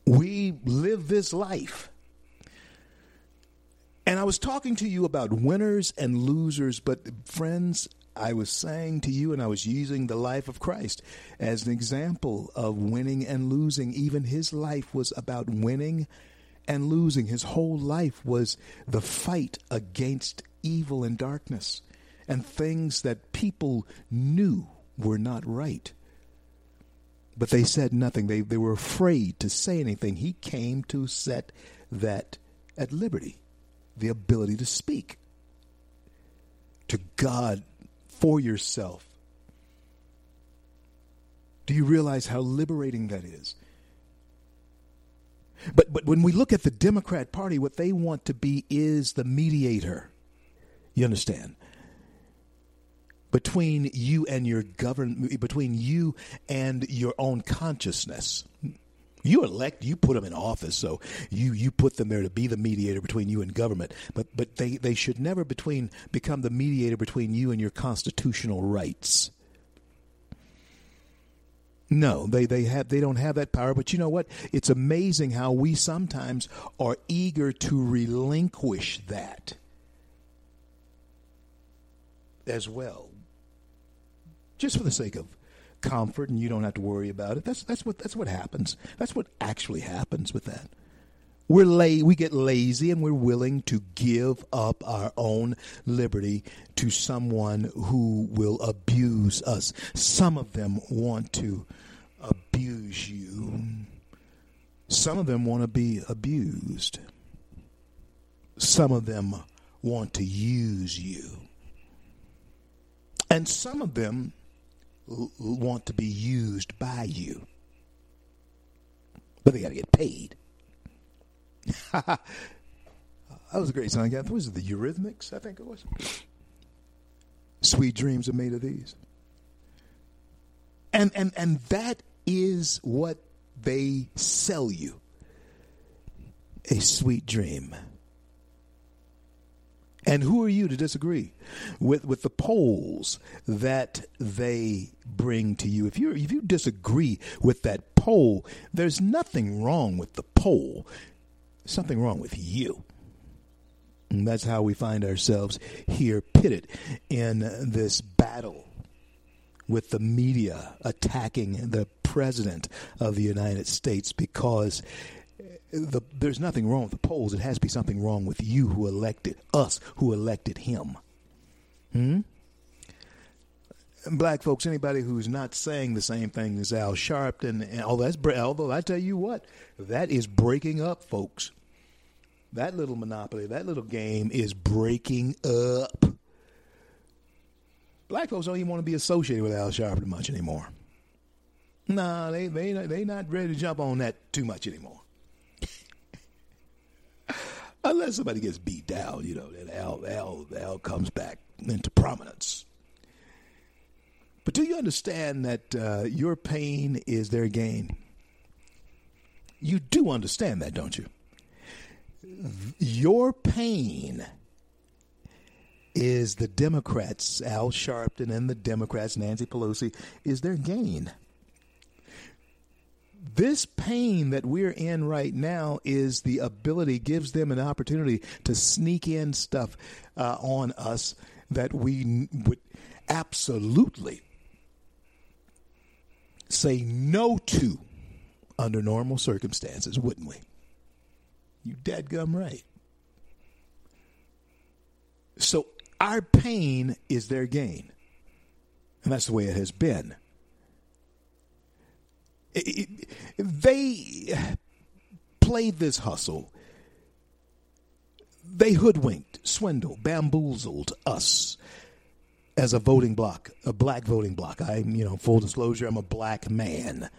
Speaker 1: we live this life. And I was talking to you about winners and losers, but friends, I was saying to you, and I was using the life of Christ as an example of winning and losing. Even his life was about winning and losing. His whole life was the fight against evil and darkness and things that people knew were not right. But they said nothing. They, they were afraid to say anything. He came to set that at liberty the ability to speak to God for yourself. Do you realize how liberating that is? But but when we look at the Democrat Party, what they want to be is the mediator. You understand? Between you and your govern between you and your own consciousness. You elect, you put them in office, so you you put them there to be the mediator between you and government. But but they, they should never between become the mediator between you and your constitutional rights. No, they, they have they don't have that power. But you know what? It's amazing how we sometimes are eager to relinquish that as well. Just for the sake of comfort and you don't have to worry about it. That's that's what that's what happens. That's what actually happens with that. We're la- we get lazy and we're willing to give up our own liberty to someone who will abuse us. Some of them want to abuse you. Some of them want to be abused. Some of them want to use you. And some of them l- want to be used by you. But they got to get paid. that was a great song. What was it? The Eurythmics, I think it was. Sweet dreams are made of these. And and and that is what they sell you. A sweet dream. And who are you to disagree with, with the polls that they bring to you? If you if you disagree with that poll, there's nothing wrong with the poll. Something wrong with you. And that's how we find ourselves here pitted in this battle with the media attacking the president of the United States because the, there's nothing wrong with the polls. It has to be something wrong with you who elected us, who elected him. Hmm? Black folks, anybody who's not saying the same thing as Al Sharpton, and all that's although I tell you what, that is breaking up, folks. That little monopoly, that little game is breaking up. Black folks don't even want to be associated with Al Sharpton much anymore. Nah, they they they not ready to jump on that too much anymore. Unless somebody gets beat down, you know, then Al Al Al comes back into prominence. But do you understand that uh, your pain is their gain? You do understand that, don't you? Your pain is the Democrats, Al Sharpton and the Democrats, Nancy Pelosi, is their gain. this pain that we're in right now is the ability gives them an opportunity to sneak in stuff uh, on us that we would absolutely say no to under normal circumstances, wouldn't we? You dead gum right. So our pain is their gain. And that's the way it has been. It, it, they played this hustle. They hoodwinked, swindled, bamboozled us as a voting block, a black voting block. I'm, you know, full disclosure, I'm a black man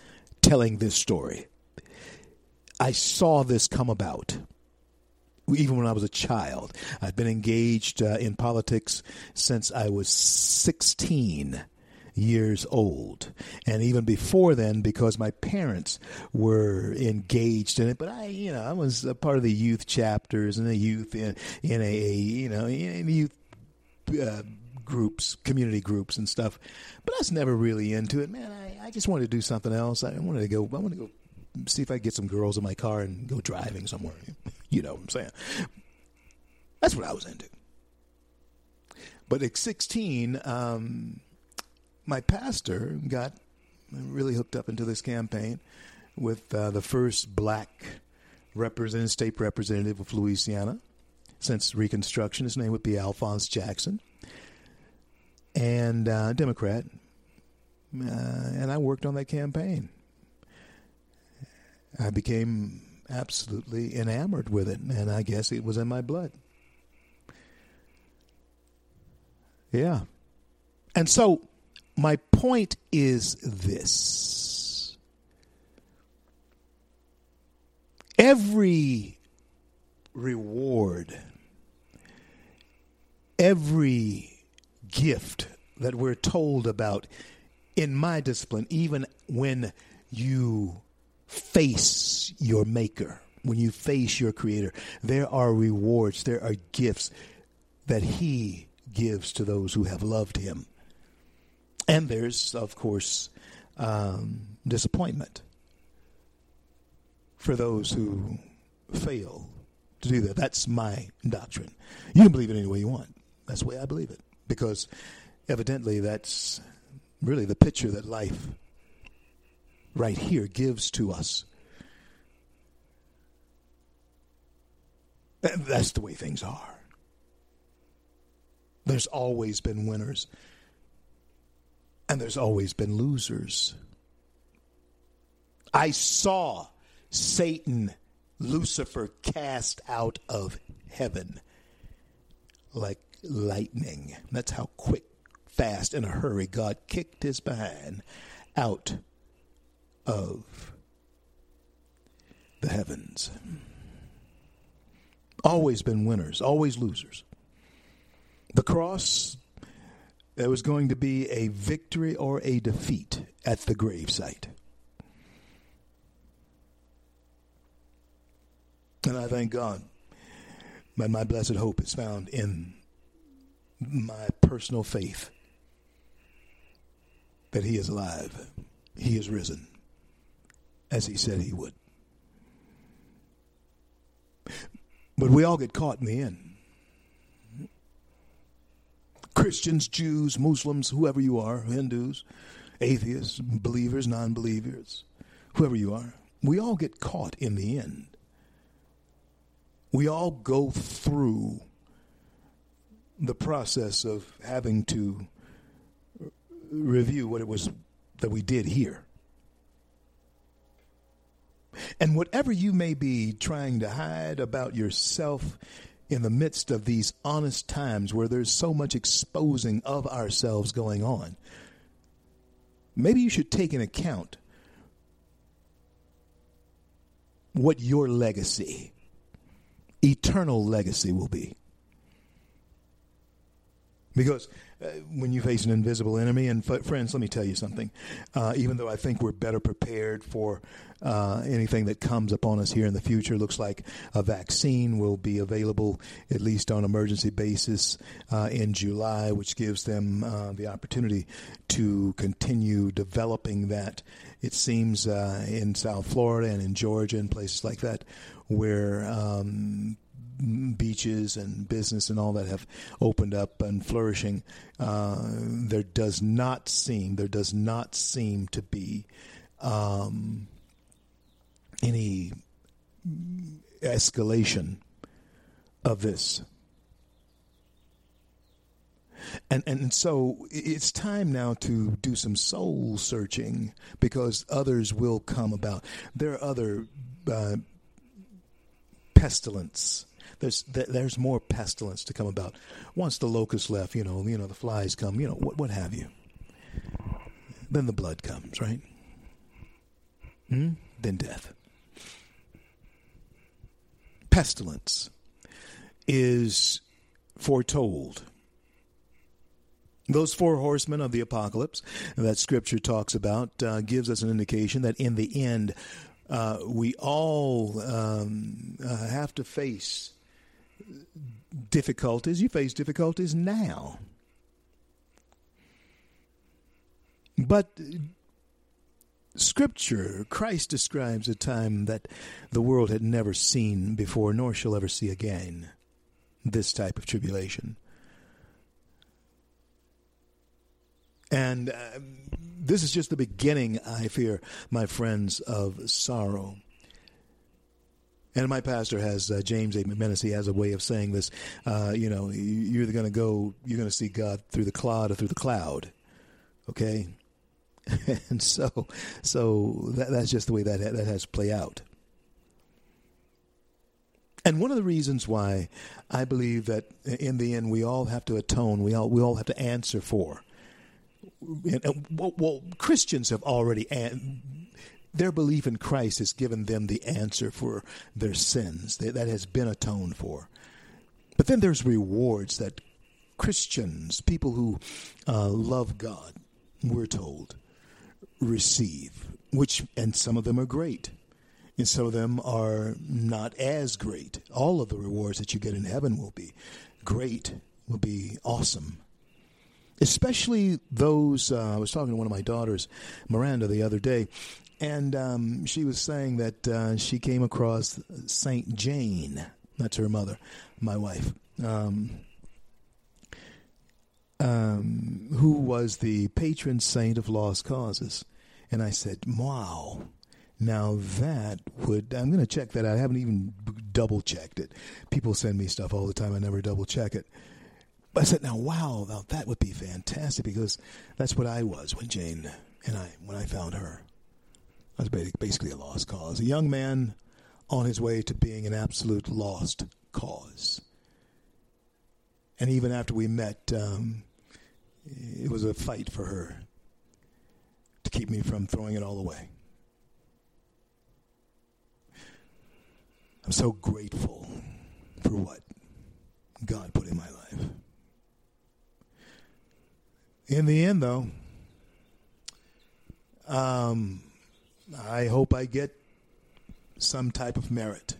Speaker 1: telling this story. I saw this come about even when I was a child. I've been engaged uh, in politics since I was 16 years old. And even before then, because my parents were engaged in it, but I, you know, I was a part of the youth chapters and the youth in, in a, you know, in youth uh, groups, community groups and stuff. But I was never really into it, man. I, I just wanted to do something else. I wanted to go, I wanted to go see if I could get some girls in my car and go driving somewhere. You know what I'm saying? That's what I was into. But at 16, um, my pastor got really hooked up into this campaign with uh, the first black representative, state representative of Louisiana since Reconstruction. His name would be Alphonse Jackson, and uh, Democrat. Uh, and I worked on that campaign. I became absolutely enamored with it, and I guess it was in my blood. Yeah. And so my point is this every reward, every gift that we're told about in my discipline, even when you face your maker, when you face your creator, there are rewards, there are gifts that he gives to those who have loved him. And there's, of course, um, disappointment for those who fail to do that. That's my doctrine. You can believe it any way you want. That's the way I believe it. Because evidently that's really the picture that life right here gives to us. That's the way things are. There's always been winners, and there's always been losers. I saw Satan, Lucifer, cast out of heaven like lightning. That's how quick, fast, in a hurry God kicked his behind out of the heavens. Always been winners, always losers. The cross, there was going to be a victory or a defeat at the gravesite. And I thank God that my blessed hope is found in my personal faith that He is alive, He is risen as he said he would. But we all get caught in the end. Christians, Jews, Muslims, whoever you are, Hindus, atheists, believers, non believers, whoever you are, we all get caught in the end. We all go through the process of having to review what it was that we did here. And whatever you may be trying to hide about yourself in the midst of these honest times where there's so much exposing of ourselves going on, maybe you should take in account what your legacy, eternal legacy, will be. Because uh, when you face an invisible enemy. And f- friends, let me tell you something. Uh, even though I think we're better prepared for uh, anything that comes upon us here in the future, looks like a vaccine will be available at least on emergency basis uh, in July, which gives them uh, the opportunity to continue developing that. It seems uh, in South Florida and in Georgia and places like that where um, beaches and business and all that have opened up and flourishing, uh, there does not seem there does not seem to be um, any escalation of this. And and so it's time now to do some soul searching because others will come about. There are other uh, pestilence there's there's more pestilence to come about. Once the locusts left, you know, you know the flies come, you know, what what have you. Then the blood comes, right? Hmm? Then death. Pestilence is foretold. Those four horsemen of the apocalypse that Scripture talks about uh, gives us an indication that in the end, uh, we all um, uh, have to face difficulties. You face difficulties now. But Scripture, Christ describes a time that the world had never seen before, nor shall ever see again. This type of tribulation. And uh, this is just the beginning, I fear, my friends, of sorrow. And my pastor has uh, James A. McManus. He has a way of saying this. Uh, you know, you're going to go, you're going to see God through the cloud or through the cloud. Okay, and so, so that, that's just the way that that has play out. And one of the reasons why I believe that in the end we all have to atone, we all we all have to answer for. And, well, well, Christians have already an- their belief in Christ has given them the answer for their sins. That has been atoned for. But then there's rewards that Christians, people who uh, love God, we're told, receive, which, and some of them are great. And some of them are not as great. All of the rewards that you get in heaven will be great, will be awesome. Especially those, uh, I was talking to one of my daughters, Miranda, the other day, and um, she was saying that uh, she came across Saint Jane. That's her mother, my wife, um, um, who was the patron saint of lost causes. And I said, "Wow." Now that would I'm going to check that out. I haven't even double checked it. People send me stuff all the time. I never double check it. But I said, "Now, wow, now that would be fantastic because that's what I was when Jane and I when I found her." Was basically a lost cause. A young man on his way to being an absolute lost cause. And even after we met, um, it was a fight for her to keep me from throwing it all away. I'm so grateful for what God put in my life. In the end, though, um, I hope I get some type of merit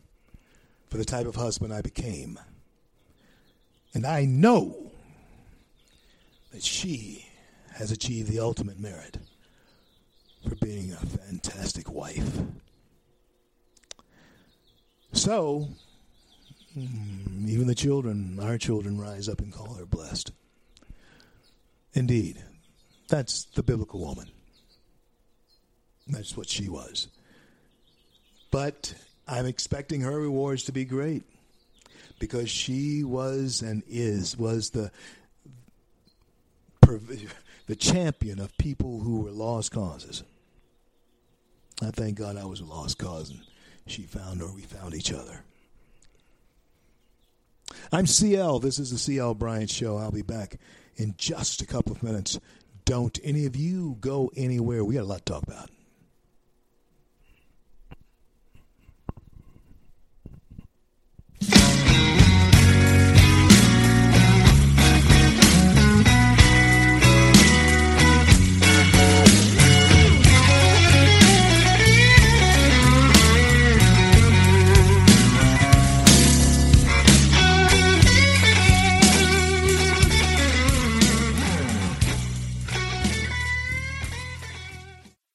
Speaker 1: for the type of husband I became. And I know that she has achieved the ultimate merit for being a fantastic wife. So, mm, even the children, our children, rise up and call her blessed. Indeed, that's the biblical woman. That's what she was. But I'm expecting her rewards to be great because she was and is was the the champion of people who were lost causes. I thank God I was a lost cause and she found or we found each other. I'm CL. This is the CL Bryant Show. I'll be back in just a couple of minutes. Don't any of you go anywhere. We got a lot to talk about. Bye.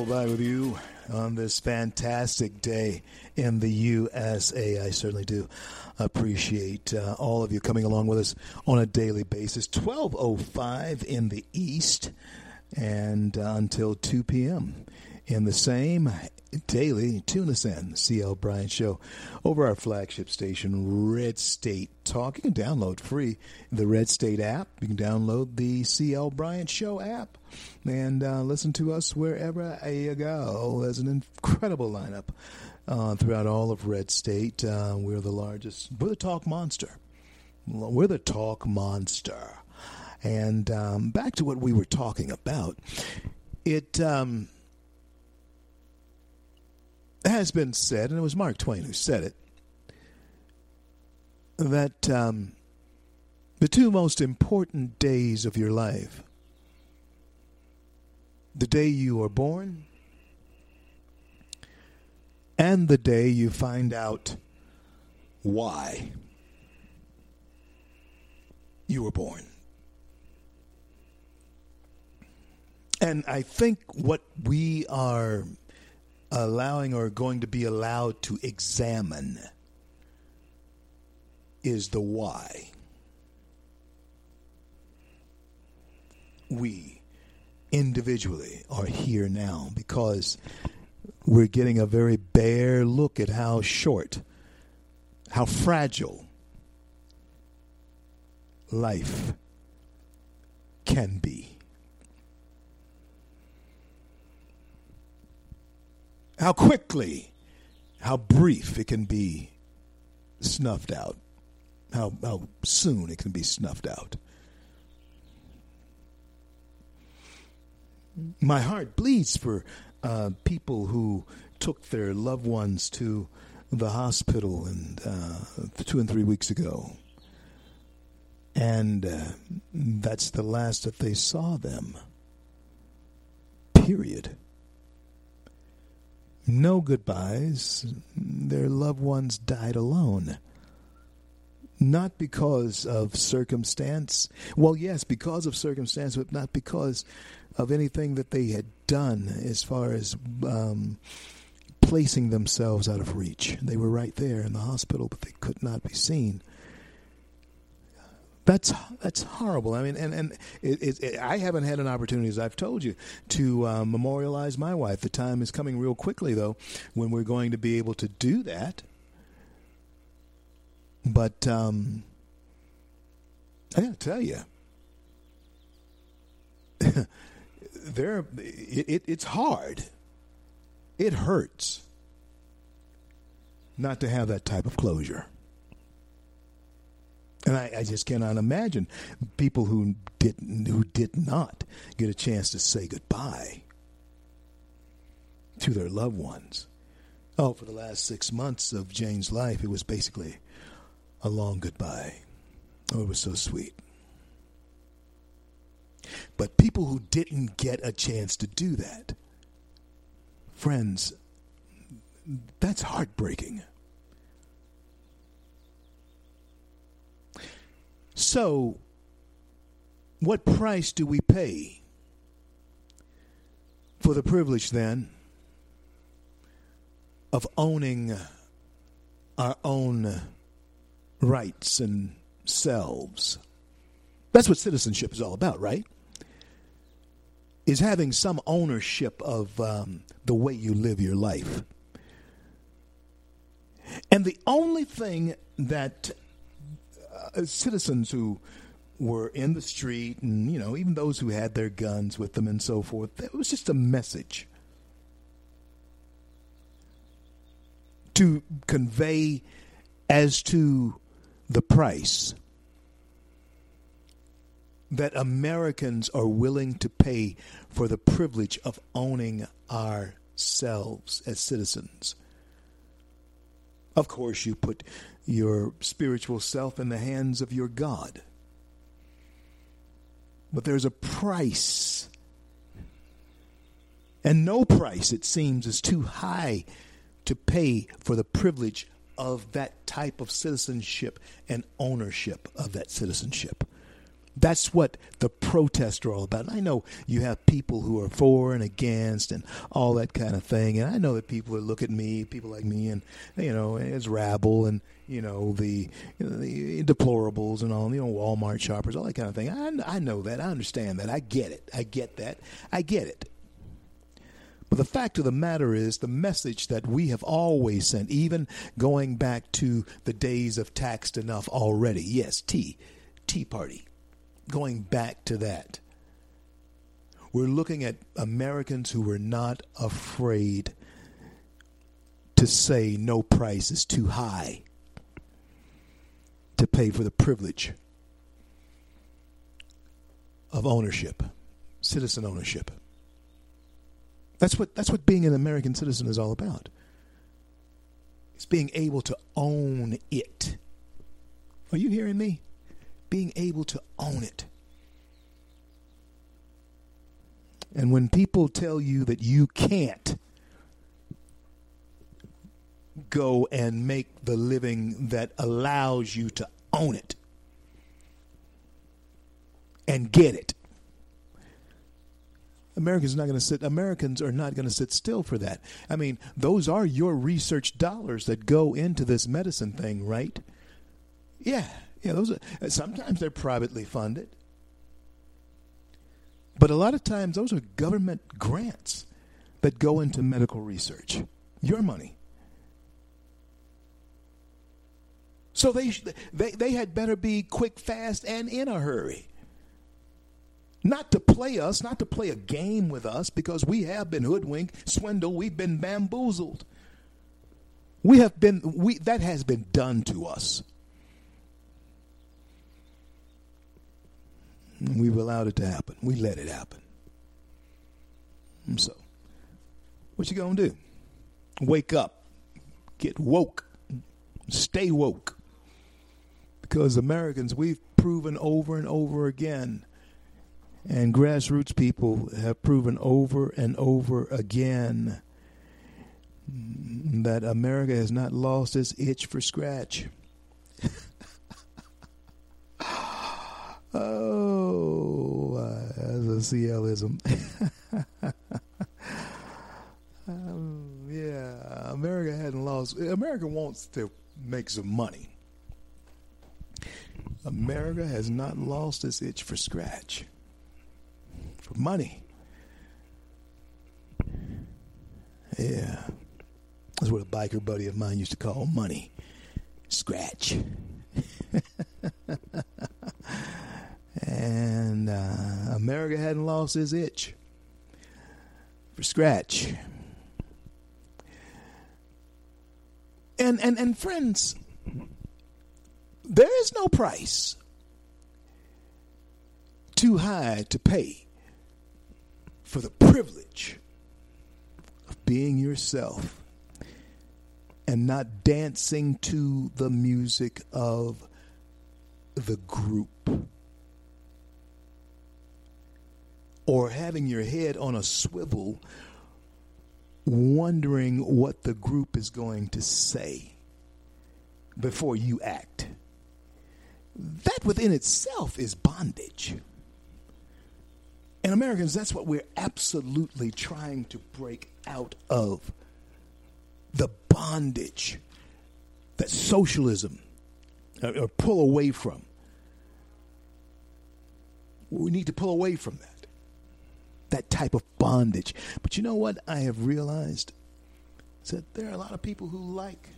Speaker 1: CL back with you on this fantastic day in the USA. I certainly do appreciate uh, all of you coming along with us on a daily basis. 12:05 in the east and uh, until 2 p.m. in the same daily tune us in CL Bryant show over our flagship station Red State Talk. You can download free the Red State app. You can download the CL Bryant show app and uh, listen to us wherever you go. There's an incredible lineup uh, throughout all of Red State. Uh, we're the largest. We're the talk monster. We're the talk monster. And um, back to what we were talking about. It um, has been said, and it was Mark Twain who said it, that um, the two most important days of your life the day you are born and the day you find out why you were born. And I think what we are allowing or going to be allowed to examine is the why. We individually are here now because we're getting a very bare look at how short, how fragile life can be. How quickly, how brief it can be snuffed out. How, how soon it can be snuffed out. my heart bleeds for uh, people who took their loved ones to the hospital and uh, two and three weeks ago, and uh, that's the last that they saw them. Period. No goodbyes. Their loved ones died alone. Not because of circumstance. Well, yes, because of circumstance, but not because of anything that they had done as far as um, placing themselves out of reach. They were right there in the hospital, but they could not be seen. That's that's horrible. I mean, and and it, it, it, I haven't had an opportunity, as I've told you, to uh, memorialize my wife. The time is coming real quickly, though, when we're going to be able to do that. But um, I got to tell you, there it, it's hard. It hurts not to have that type of closure. And I, I, just cannot imagine people who didn't who did not get a chance to say goodbye to their loved ones. Oh, for the last six months of Jane's life, it was basically a long goodbye. Oh, it was so sweet. But people who didn't get a chance to do that, friends, that's heartbreaking. So, what price do we pay for the privilege then of owning our own rights and selves? That's what citizenship is all about, right? Is having some ownership of um, the way you live your life. And the only thing that uh, citizens who were in the street, and you know, even those who had their guns with them and so forth. It was just a message to convey as to the price that Americans are willing to pay for the privilege of owning ourselves as citizens. Of course, you put your spiritual self in the hands of your God. But there's a price. And no price, it seems, is too high to pay for the privilege of that type of citizenship and ownership of that citizenship. That's what the protests are all about. And I know you have people who are for and against and all that kind of thing. And I know that people that look at me, people like me, and you know, as rabble and you know the, you know, the deplorables and all, you know, Walmart shoppers, all that kind of thing. I, I know that. I understand that. I get it. I get that. I get it. But the fact of the matter is, the message that we have always sent, even going back to the days of taxed enough already, yes, Tea, Tea Party, going back to that. We're looking at Americans who were not afraid to say no price is too high to pay for the privilege of ownership, citizen ownership. That's what that's what being an American citizen is all about. It's being able to own it. Are you hearing me? Being able to own it. And when people tell you that you can't go and make the living that allows you to own it and get it, Americans are not going to sit. Americans are not going to sit still for that. I mean, those are your research dollars that go into this medicine thing, right? Yeah, yeah. Those are, sometimes they're privately funded, but a lot of times those are government grants that go into medical research. Your money. So they they they had better be quick, fast, and in a hurry not to play us, not to play a game with us, because we have been hoodwinked, swindled, we've been bamboozled. We have been we that has been done to us. We've allowed it to happen. We let it happen. So, what you gonna do? Wake up, get woke, stay woke. Because Americans, we've proven over and over again and grassroots people have proven over and over again that America has not lost its itch for scratch. oh, uh, as a CLism. um, yeah, America hadn't lost. America wants to make some money. America has not lost its itch for scratch for money. Yeah. That's what a biker buddy of mine used to call money. Scratch. and uh, America hadn't lost its itch for scratch. And, and, and friends, there is no price too high to pay for the privilege of being yourself and not dancing to the music of the group or having your head on a swivel wondering what the group is going to say before you act. That within itself is bondage. And Americans, that's what we're absolutely trying to break out of the bondage that socialism uh, or pull away from. We need to pull away from that. That type of bondage. But you know what I have realized? Is that there are a lot of people who like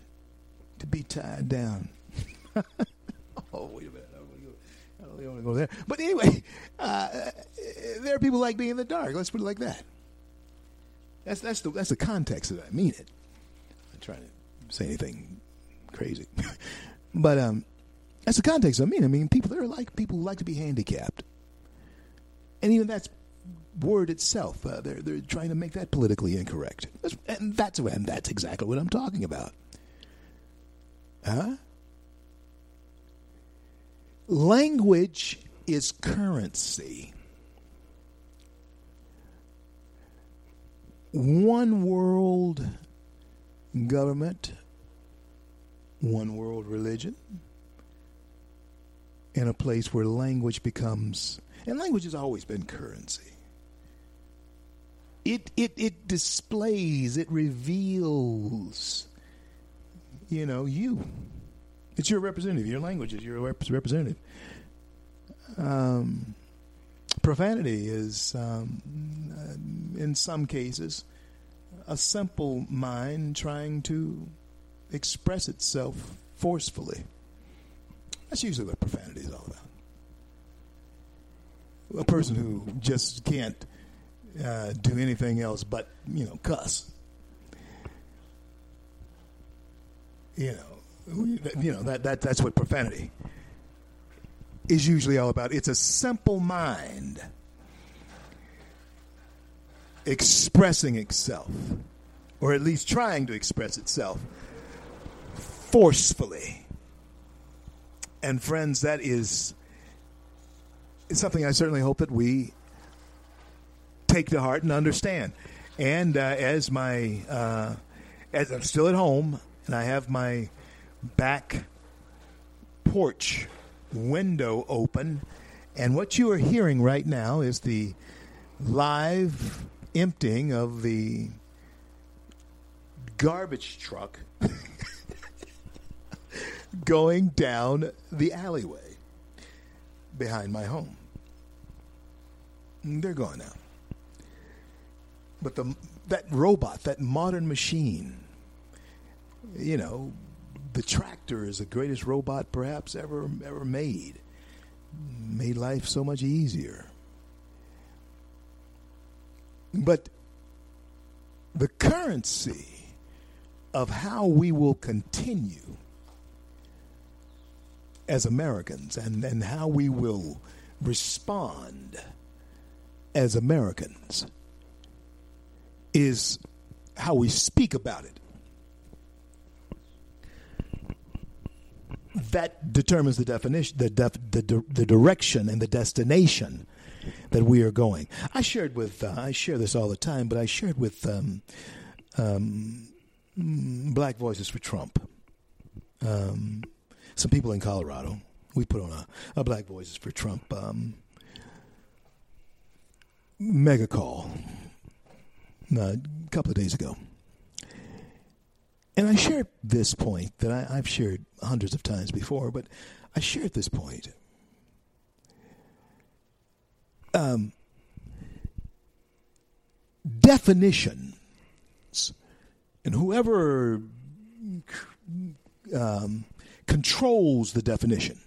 Speaker 1: to be tied down. oh wait a minute. I don't want to go there. But anyway, uh, there are people like being in the dark. Let's put it like that. That's that's the that's the context that I mean it. I'm trying to say anything crazy, but um, that's the context I mean. I mean, people there are like people who like to be handicapped, and even that's word itself. Uh, they're they're trying to make that politically incorrect, That's- and that's and that's exactly what I'm talking about. Huh? Language is currency. One world government, one world religion, in a place where language becomes, and language has always been currency. It, it, it displays, it reveals, you know, you. It's your representative. Your language is your rep- representative. Um, profanity is, um, uh, in some cases, a simple mind trying to express itself forcefully. That's usually what profanity is all about. A person who just can't uh, do anything else but, you know, cuss. You know, you know that, that that's what profanity is usually all about. It's a simple mind expressing itself, or at least trying to express itself forcefully. And friends, that is something I certainly hope that we take to heart and understand. And uh, as my uh, as I'm still at home and I have my back porch window open, and what you are hearing right now is the live emptying of the garbage truck going down the alleyway behind my home. They're gone now. But the that robot, that modern machine, you know, the tractor is the greatest robot perhaps ever ever made. Made life so much easier. But the currency of how we will continue as Americans and, and how we will respond as Americans is how we speak about it. That determines the definition, the, def, the the direction and the destination that we are going. I shared with uh, I share this all the time, but I shared with um, um, Black Voices for Trump. Um, some people in Colorado. We put on a, a Black Voices for Trump um, mega call uh, a couple of days ago. And I shared this point that I, I've shared hundreds of times before, but I shared this point. Um, definitions, and whoever um, controls the definition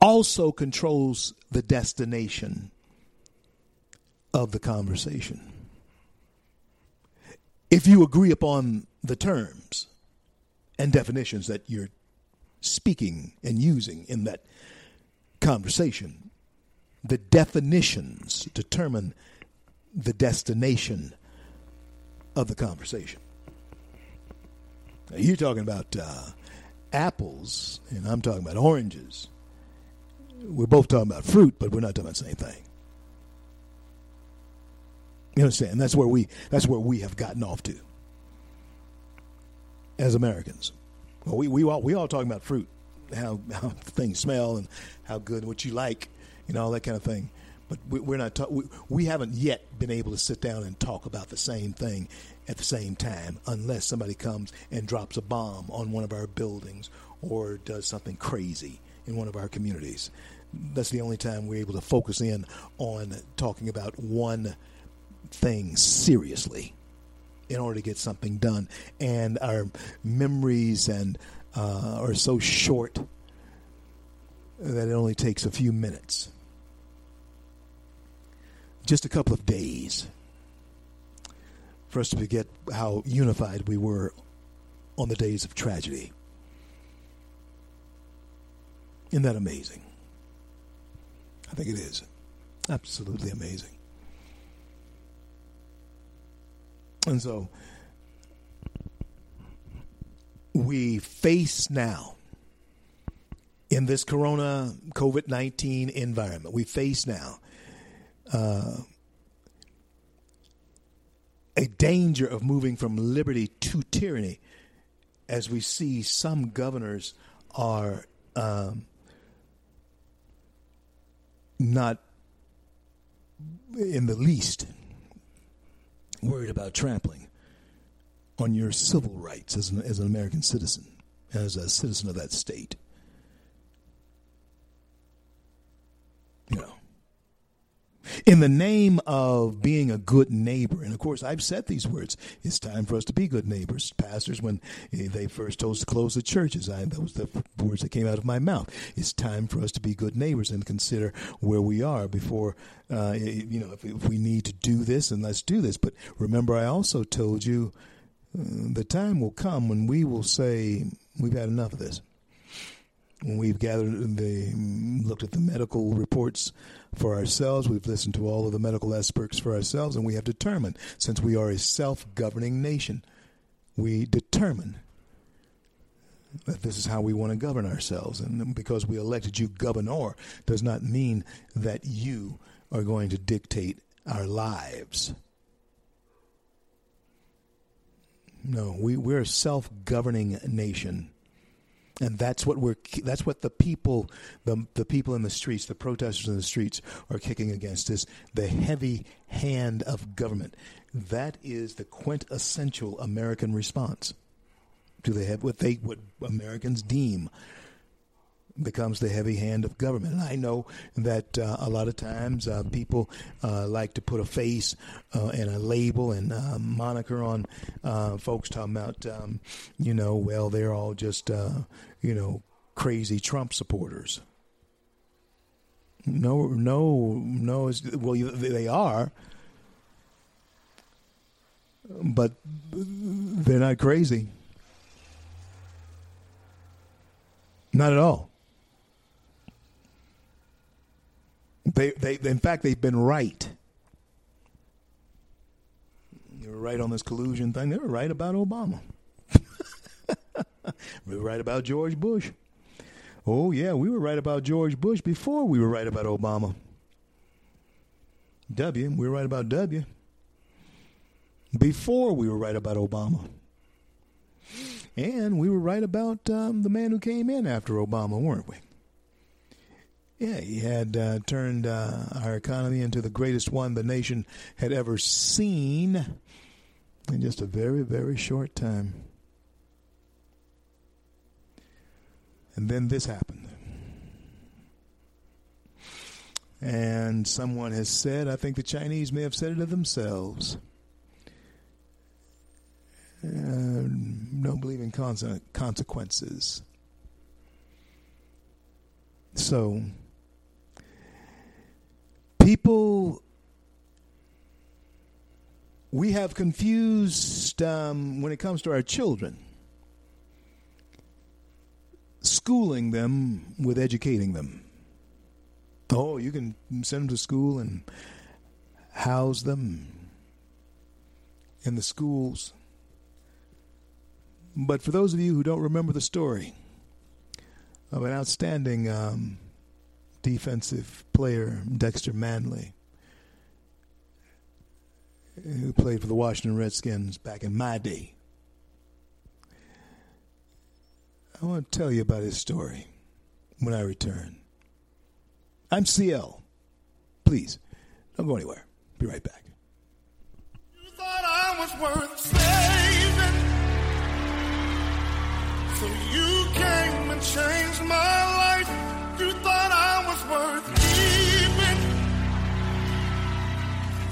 Speaker 1: also controls the destination of the conversation. If you agree upon the terms and definitions that you're speaking and using in that conversation, the definitions determine the destination of the conversation. Now, you're talking about uh, apples, and I'm talking about oranges. We're both talking about fruit, but we're not talking about the same thing. You understand? That's where we that's where we have gotten off to as Americans. Well, we we all we all talking about fruit, how how things smell and how good, what you like, you know, all that kind of thing. But we, we're not. Ta- we, we haven't yet been able to sit down and talk about the same thing at the same time, unless somebody comes and drops a bomb on one of our buildings or does something crazy in one of our communities. That's the only time we're able to focus in on talking about one thing seriously in order to get something done. And our memories and uh, are so short that it only takes a few minutes, just a couple of days, for us to forget how unified we were on the days of tragedy. Isn't that amazing? I think it is. Absolutely amazing. And so we face now in this corona COVID 19 environment, we face now uh, a danger of moving from liberty to tyranny as we see some governors are um, not in the least worried about trampling on your civil rights as an, as an American citizen, as a citizen of that state. You know, in the name of being a good neighbor, and of course, I've said these words. It's time for us to be good neighbors. Pastors, when they first told us to close the churches, I, that was the words that came out of my mouth. It's time for us to be good neighbors and consider where we are before, uh, you know, if, if we need to do this, and let's do this. But remember, I also told you uh, the time will come when we will say we've had enough of this when we've gathered the looked at the medical reports for ourselves we've listened to all of the medical experts for ourselves and we have determined since we are a self-governing nation we determine that this is how we want to govern ourselves. And because we elected you governor does not mean that you are going to dictate our lives. No we, we're a self-governing nation and that's what we're that's what the people the the people in the streets the protesters in the streets are kicking against is the heavy hand of government. That is the quintessential american response. To the what they what americans deem becomes the heavy hand of government. And I know that uh, a lot of times uh, people uh, like to put a face uh, and a label and a moniker on uh, folks talking about, um, you know, well, they're all just, uh, you know, crazy Trump supporters. No, no, no. Well, they are, but they're not crazy. Not at all. They, they, in fact, they've been right. They were right on this collusion thing. They were right about Obama. we were right about George Bush. Oh, yeah, we were right about George Bush before we were right about Obama. W, we were right about W before we were right about Obama. And we were right about um, the man who came in after Obama, weren't we? Yeah, he had uh, turned uh, our economy into the greatest one the nation had ever seen in just a very, very short time. And then this happened. And someone has said, I think the Chinese may have said it of themselves. Uh, don't believe in consequences. So, people we have confused um, when it comes to our children schooling them with educating them. Oh you can send them to school and house them in the schools. But for those of you who don't remember the story of an outstanding um, defensive player, Dexter Manley, who played for the Washington Redskins back in my day. I want to tell you about his story when I return. I'm CL. Please, don't go anywhere. Be right back.
Speaker 2: You thought I was worth saving, so you came and changed my life.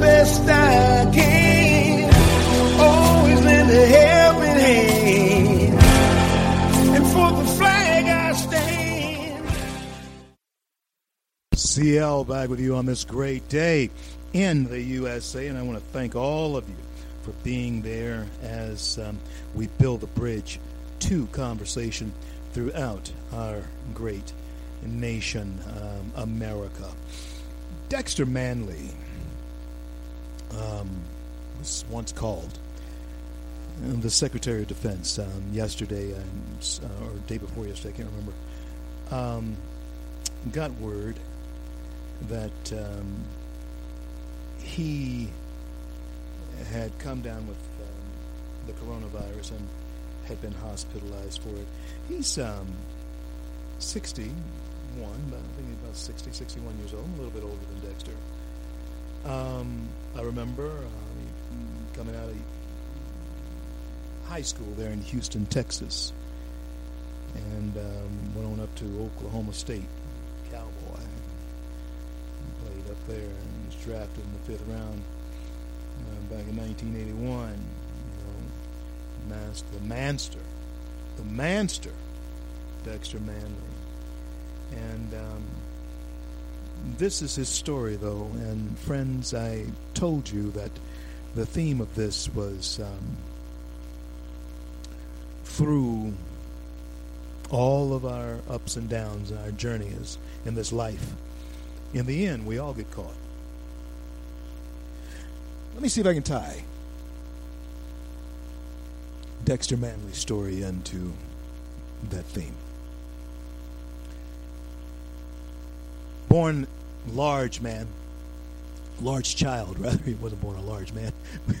Speaker 2: The best I can. Always helping hand. And for the flag I stand.
Speaker 1: CL back with you on this great day in the USA, and I want to thank all of you for being there as um, we build a bridge to conversation throughout our great nation, um, America. Dexter Manley um, was once called uh, the Secretary of Defense um, yesterday, and, uh, or day before yesterday, I can't remember. Um, got word that um, he had come down with um, the coronavirus and had been hospitalized for it. He's um, 61, but I think he's about 60, 61 years old, a little bit older than Dexter. Um, I remember uh, coming out of high school there in Houston, Texas, and um, went on up to Oklahoma State, Cowboy. Played up there and was drafted in the fifth round uh, back in 1981. You know, master, the Manster, the Manster, Dexter Manley, and um, this is his story, though. And friends, I told you that the theme of this was um, through all of our ups and downs and our journeys in this life. In the end, we all get caught. Let me see if I can tie Dexter Manley's story into that theme. Born large man, large child, rather. He wasn't born a large man.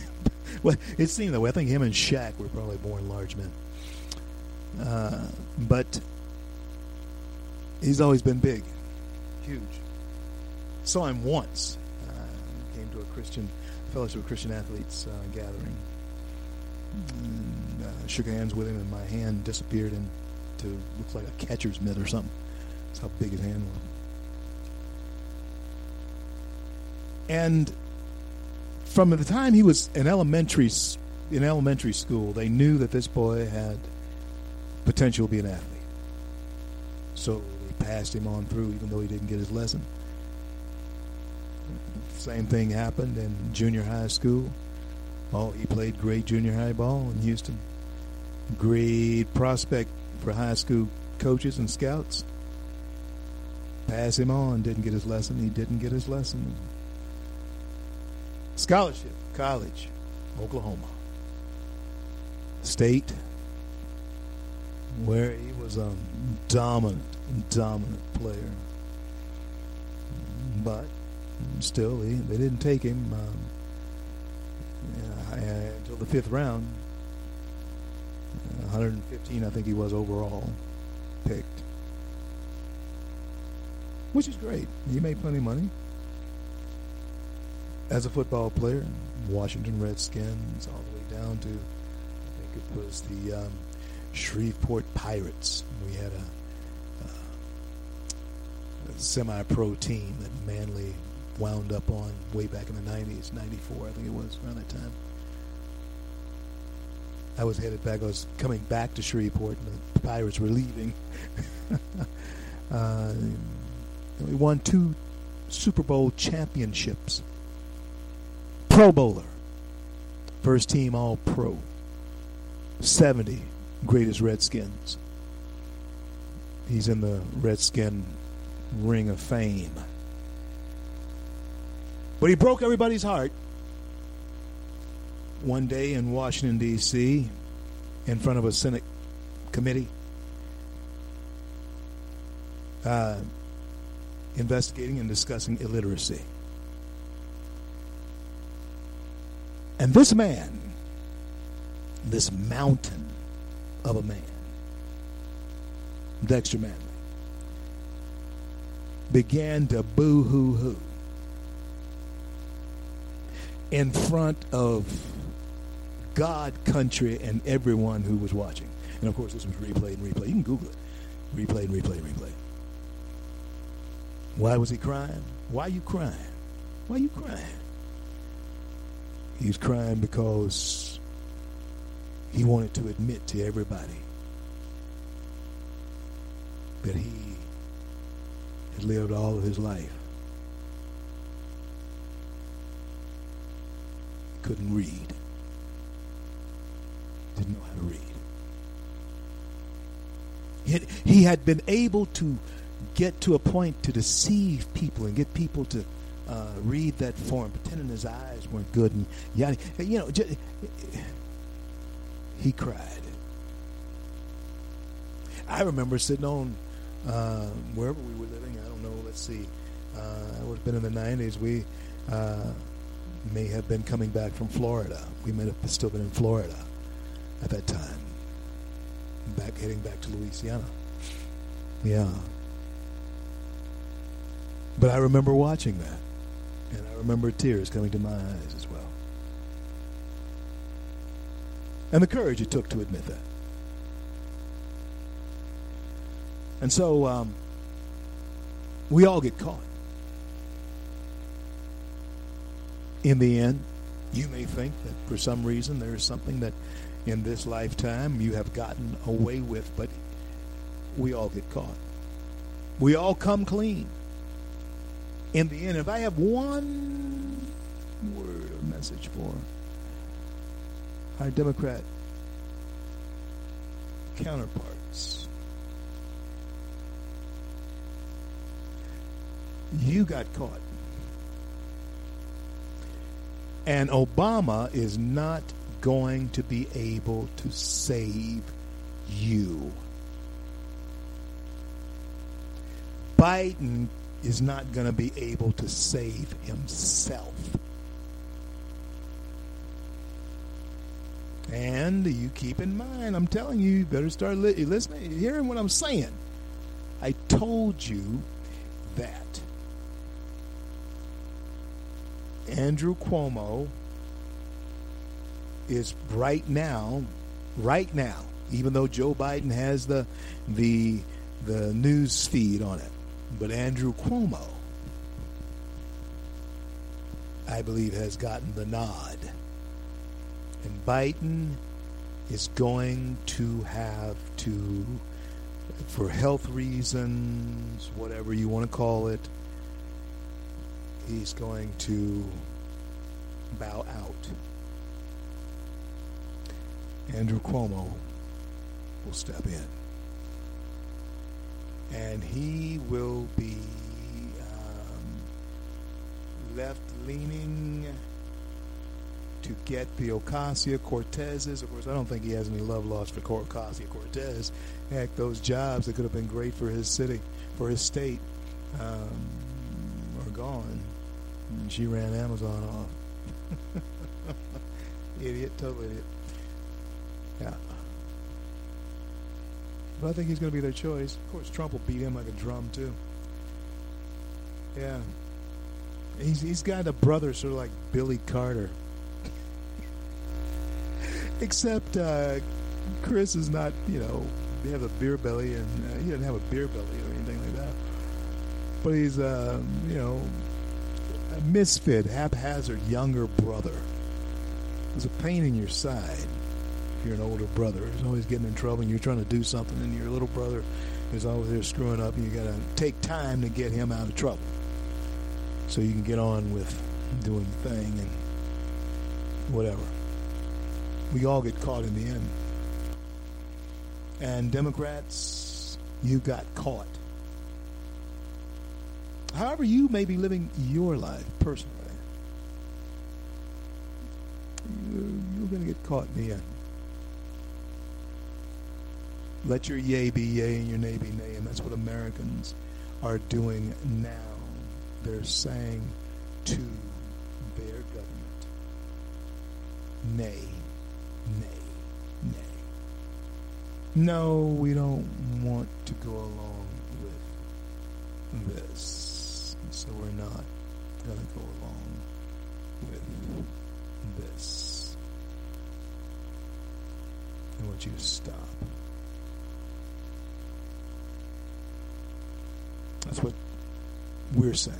Speaker 1: well, it seemed that way. I think him and Shaq were probably born large men. Uh, but he's always been big, huge. Saw him once. Uh, came to a Christian fellowship of Christian athletes uh, gathering. And, uh, shook hands with him, and my hand disappeared into looks like a catcher's mitt or something. That's how big his hand was. And from the time he was in elementary in elementary school, they knew that this boy had potential to be an athlete. So they passed him on through, even though he didn't get his lesson. Same thing happened in junior high school. Oh, he played great junior high ball in Houston. Great prospect for high school coaches and scouts. Pass him on, didn't get his lesson. He didn't get his lesson. Scholarship, college, Oklahoma. State, where he was a dominant, dominant player. But still, they, they didn't take him um, yeah, until the fifth round. 115, I think he was overall picked. Which is great. He made plenty of money as a football player. Washington Redskins, all the way down to, I think it was the um, Shreveport Pirates. We had a, uh, a semi-pro team that Manley wound up on way back in the 90s, 94, I think it was, around that time. I was headed back. I was coming back to Shreveport, and the Pirates were leaving. uh, we won two Super Bowl championships. Pro Bowler, first team All Pro, 70 greatest Redskins. He's in the Redskin Ring of Fame. But he broke everybody's heart one day in Washington, D.C., in front of a Senate committee, uh, investigating and discussing illiteracy. And this man, this mountain of a man, Dexter Manley, began to boo hoo hoo in front of God, country, and everyone who was watching. And of course, this was replayed and replayed. You can Google it. Replayed, and replayed, and replayed. Why was he crying? Why are you crying? Why are you crying? He was crying because he wanted to admit to everybody that he had lived all of his life. Couldn't read. Didn't know how to read. Had, he had been able to get to a point to deceive people and get people to uh, read that for him, pretending his eyes weren't good and yada. You know, just, he cried. I remember sitting on uh, wherever we were living. I don't know. Let's see. Uh, it would have been in the '90s. We uh, may have been coming back from Florida. We may have still been in Florida at that time. Back heading back to Louisiana. Yeah. But I remember watching that. And I remember tears coming to my eyes as well. And the courage it took to admit that. And so um, we all get caught. In the end, you may think that for some reason there is something that in this lifetime you have gotten away with, but we all get caught. We all come clean. In the end, if I have one word of message for our Democrat counterparts, you got caught. And Obama is not going to be able to save you. Biden is not going to be able to save himself. And you keep in mind, I'm telling you, you better start li- listening, hearing what I'm saying. I told you that Andrew Cuomo is right now, right now, even though Joe Biden has the the the news feed on it, but Andrew Cuomo, I believe, has gotten the nod. And Biden is going to have to, for health reasons, whatever you want to call it, he's going to bow out. Andrew Cuomo will step in. And he will be um, left leaning to get the Ocasio Cortezes. Of course, I don't think he has any love lost for Ocasio Cortez. Heck, those jobs that could have been great for his city, for his state, um, are gone. And she ran Amazon off. idiot, total idiot. Yeah. But I think he's going to be their choice. Of course, Trump will beat him like a drum, too. Yeah. He's, he's got a brother sort of like Billy Carter. Except uh, Chris is not, you know, they have a beer belly, and uh, he doesn't have a beer belly or anything like that. But he's, uh, you know, a misfit, haphazard younger brother. There's a pain in your side you're an older brother. He's always getting in trouble, and you're trying to do something, and your little brother is always there screwing up, and you got to take time to get him out of trouble so you can get on with doing the thing and whatever. We all get caught in the end. And Democrats, you got caught. However, you may be living your life personally. you're going to get caught in the end. Let your yay be yay and your nay be nay, and that's what Americans are doing now. They're saying to their government, nay, nay, nay. No, we don't want to go along with this, so we're not going to go along with this. I want you to stop. That's what we're saying.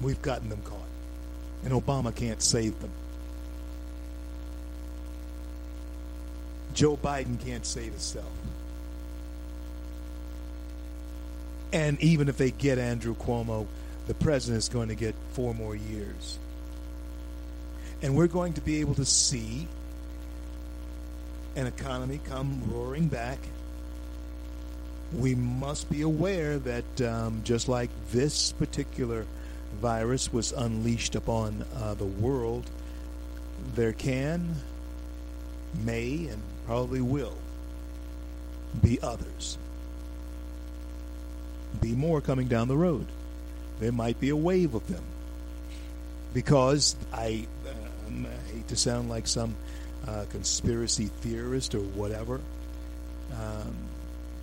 Speaker 1: We've gotten them caught. And Obama can't save them. Joe Biden can't save himself. And even if they get Andrew Cuomo, the president's going to get four more years. And we're going to be able to see an economy come roaring back. We must be aware that um, just like this particular virus was unleashed upon uh, the world, there can, may, and probably will be others. Be more coming down the road. There might be a wave of them. Because I, um, I hate to sound like some uh, conspiracy theorist or whatever. Um,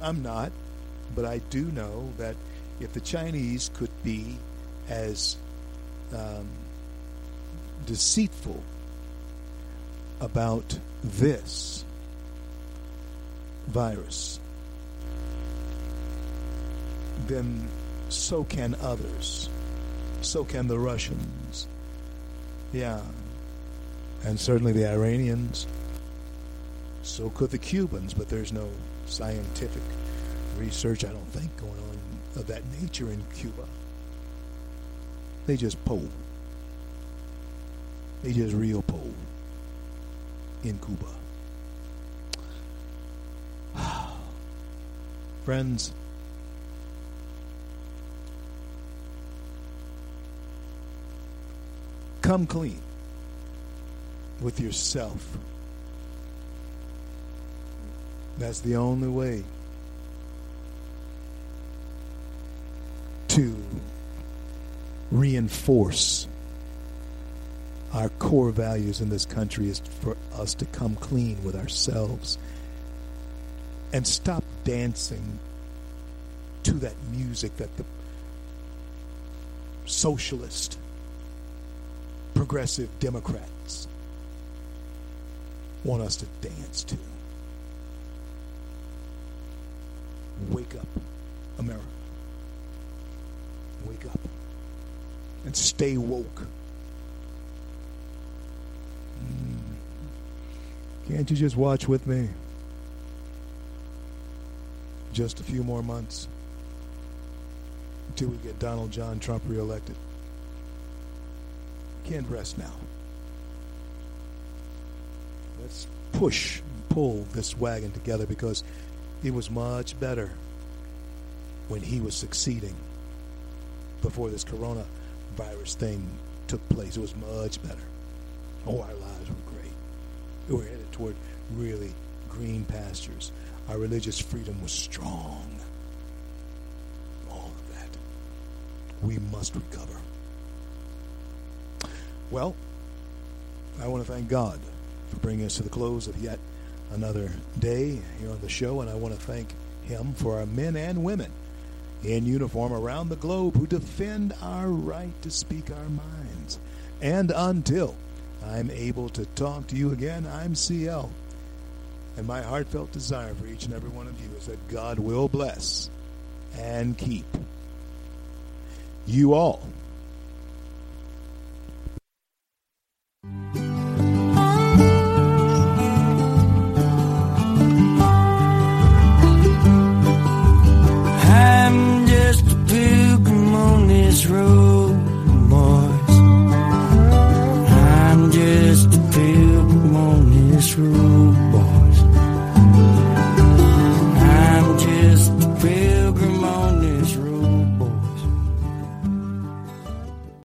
Speaker 1: I'm not, but I do know that if the Chinese could be as um, deceitful about this virus, then so can others. So can the Russians. Yeah. And certainly the Iranians. So could the Cubans, but there's no scientific research, I don't think, going on of that nature in Cuba. They just poll. They just real poll in Cuba. Friends, come clean with yourself. That's the only way to reinforce our core values in this country is for us to come clean with ourselves and stop dancing to that music that the socialist progressive democrats want us to dance to wake up america wake up and stay woke mm. Can't you just watch with me? Just a few more months until we get Donald John Trump reelected. Can't rest now. Let's push and pull this wagon together because it was much better when he was succeeding before this coronavirus thing took place. It was much better. Oh, our lives were great. We were headed toward really green pastures. Our religious freedom was strong. All of that. We must recover. Well, I want to thank God for bringing us to the close of yet another day here on the show, and I want to thank Him for our men and women in uniform around the globe who defend our right to speak our minds. And until I'm able to talk to you again. I'm CL. And my heartfelt desire for each and every one of you is that God will bless and keep you all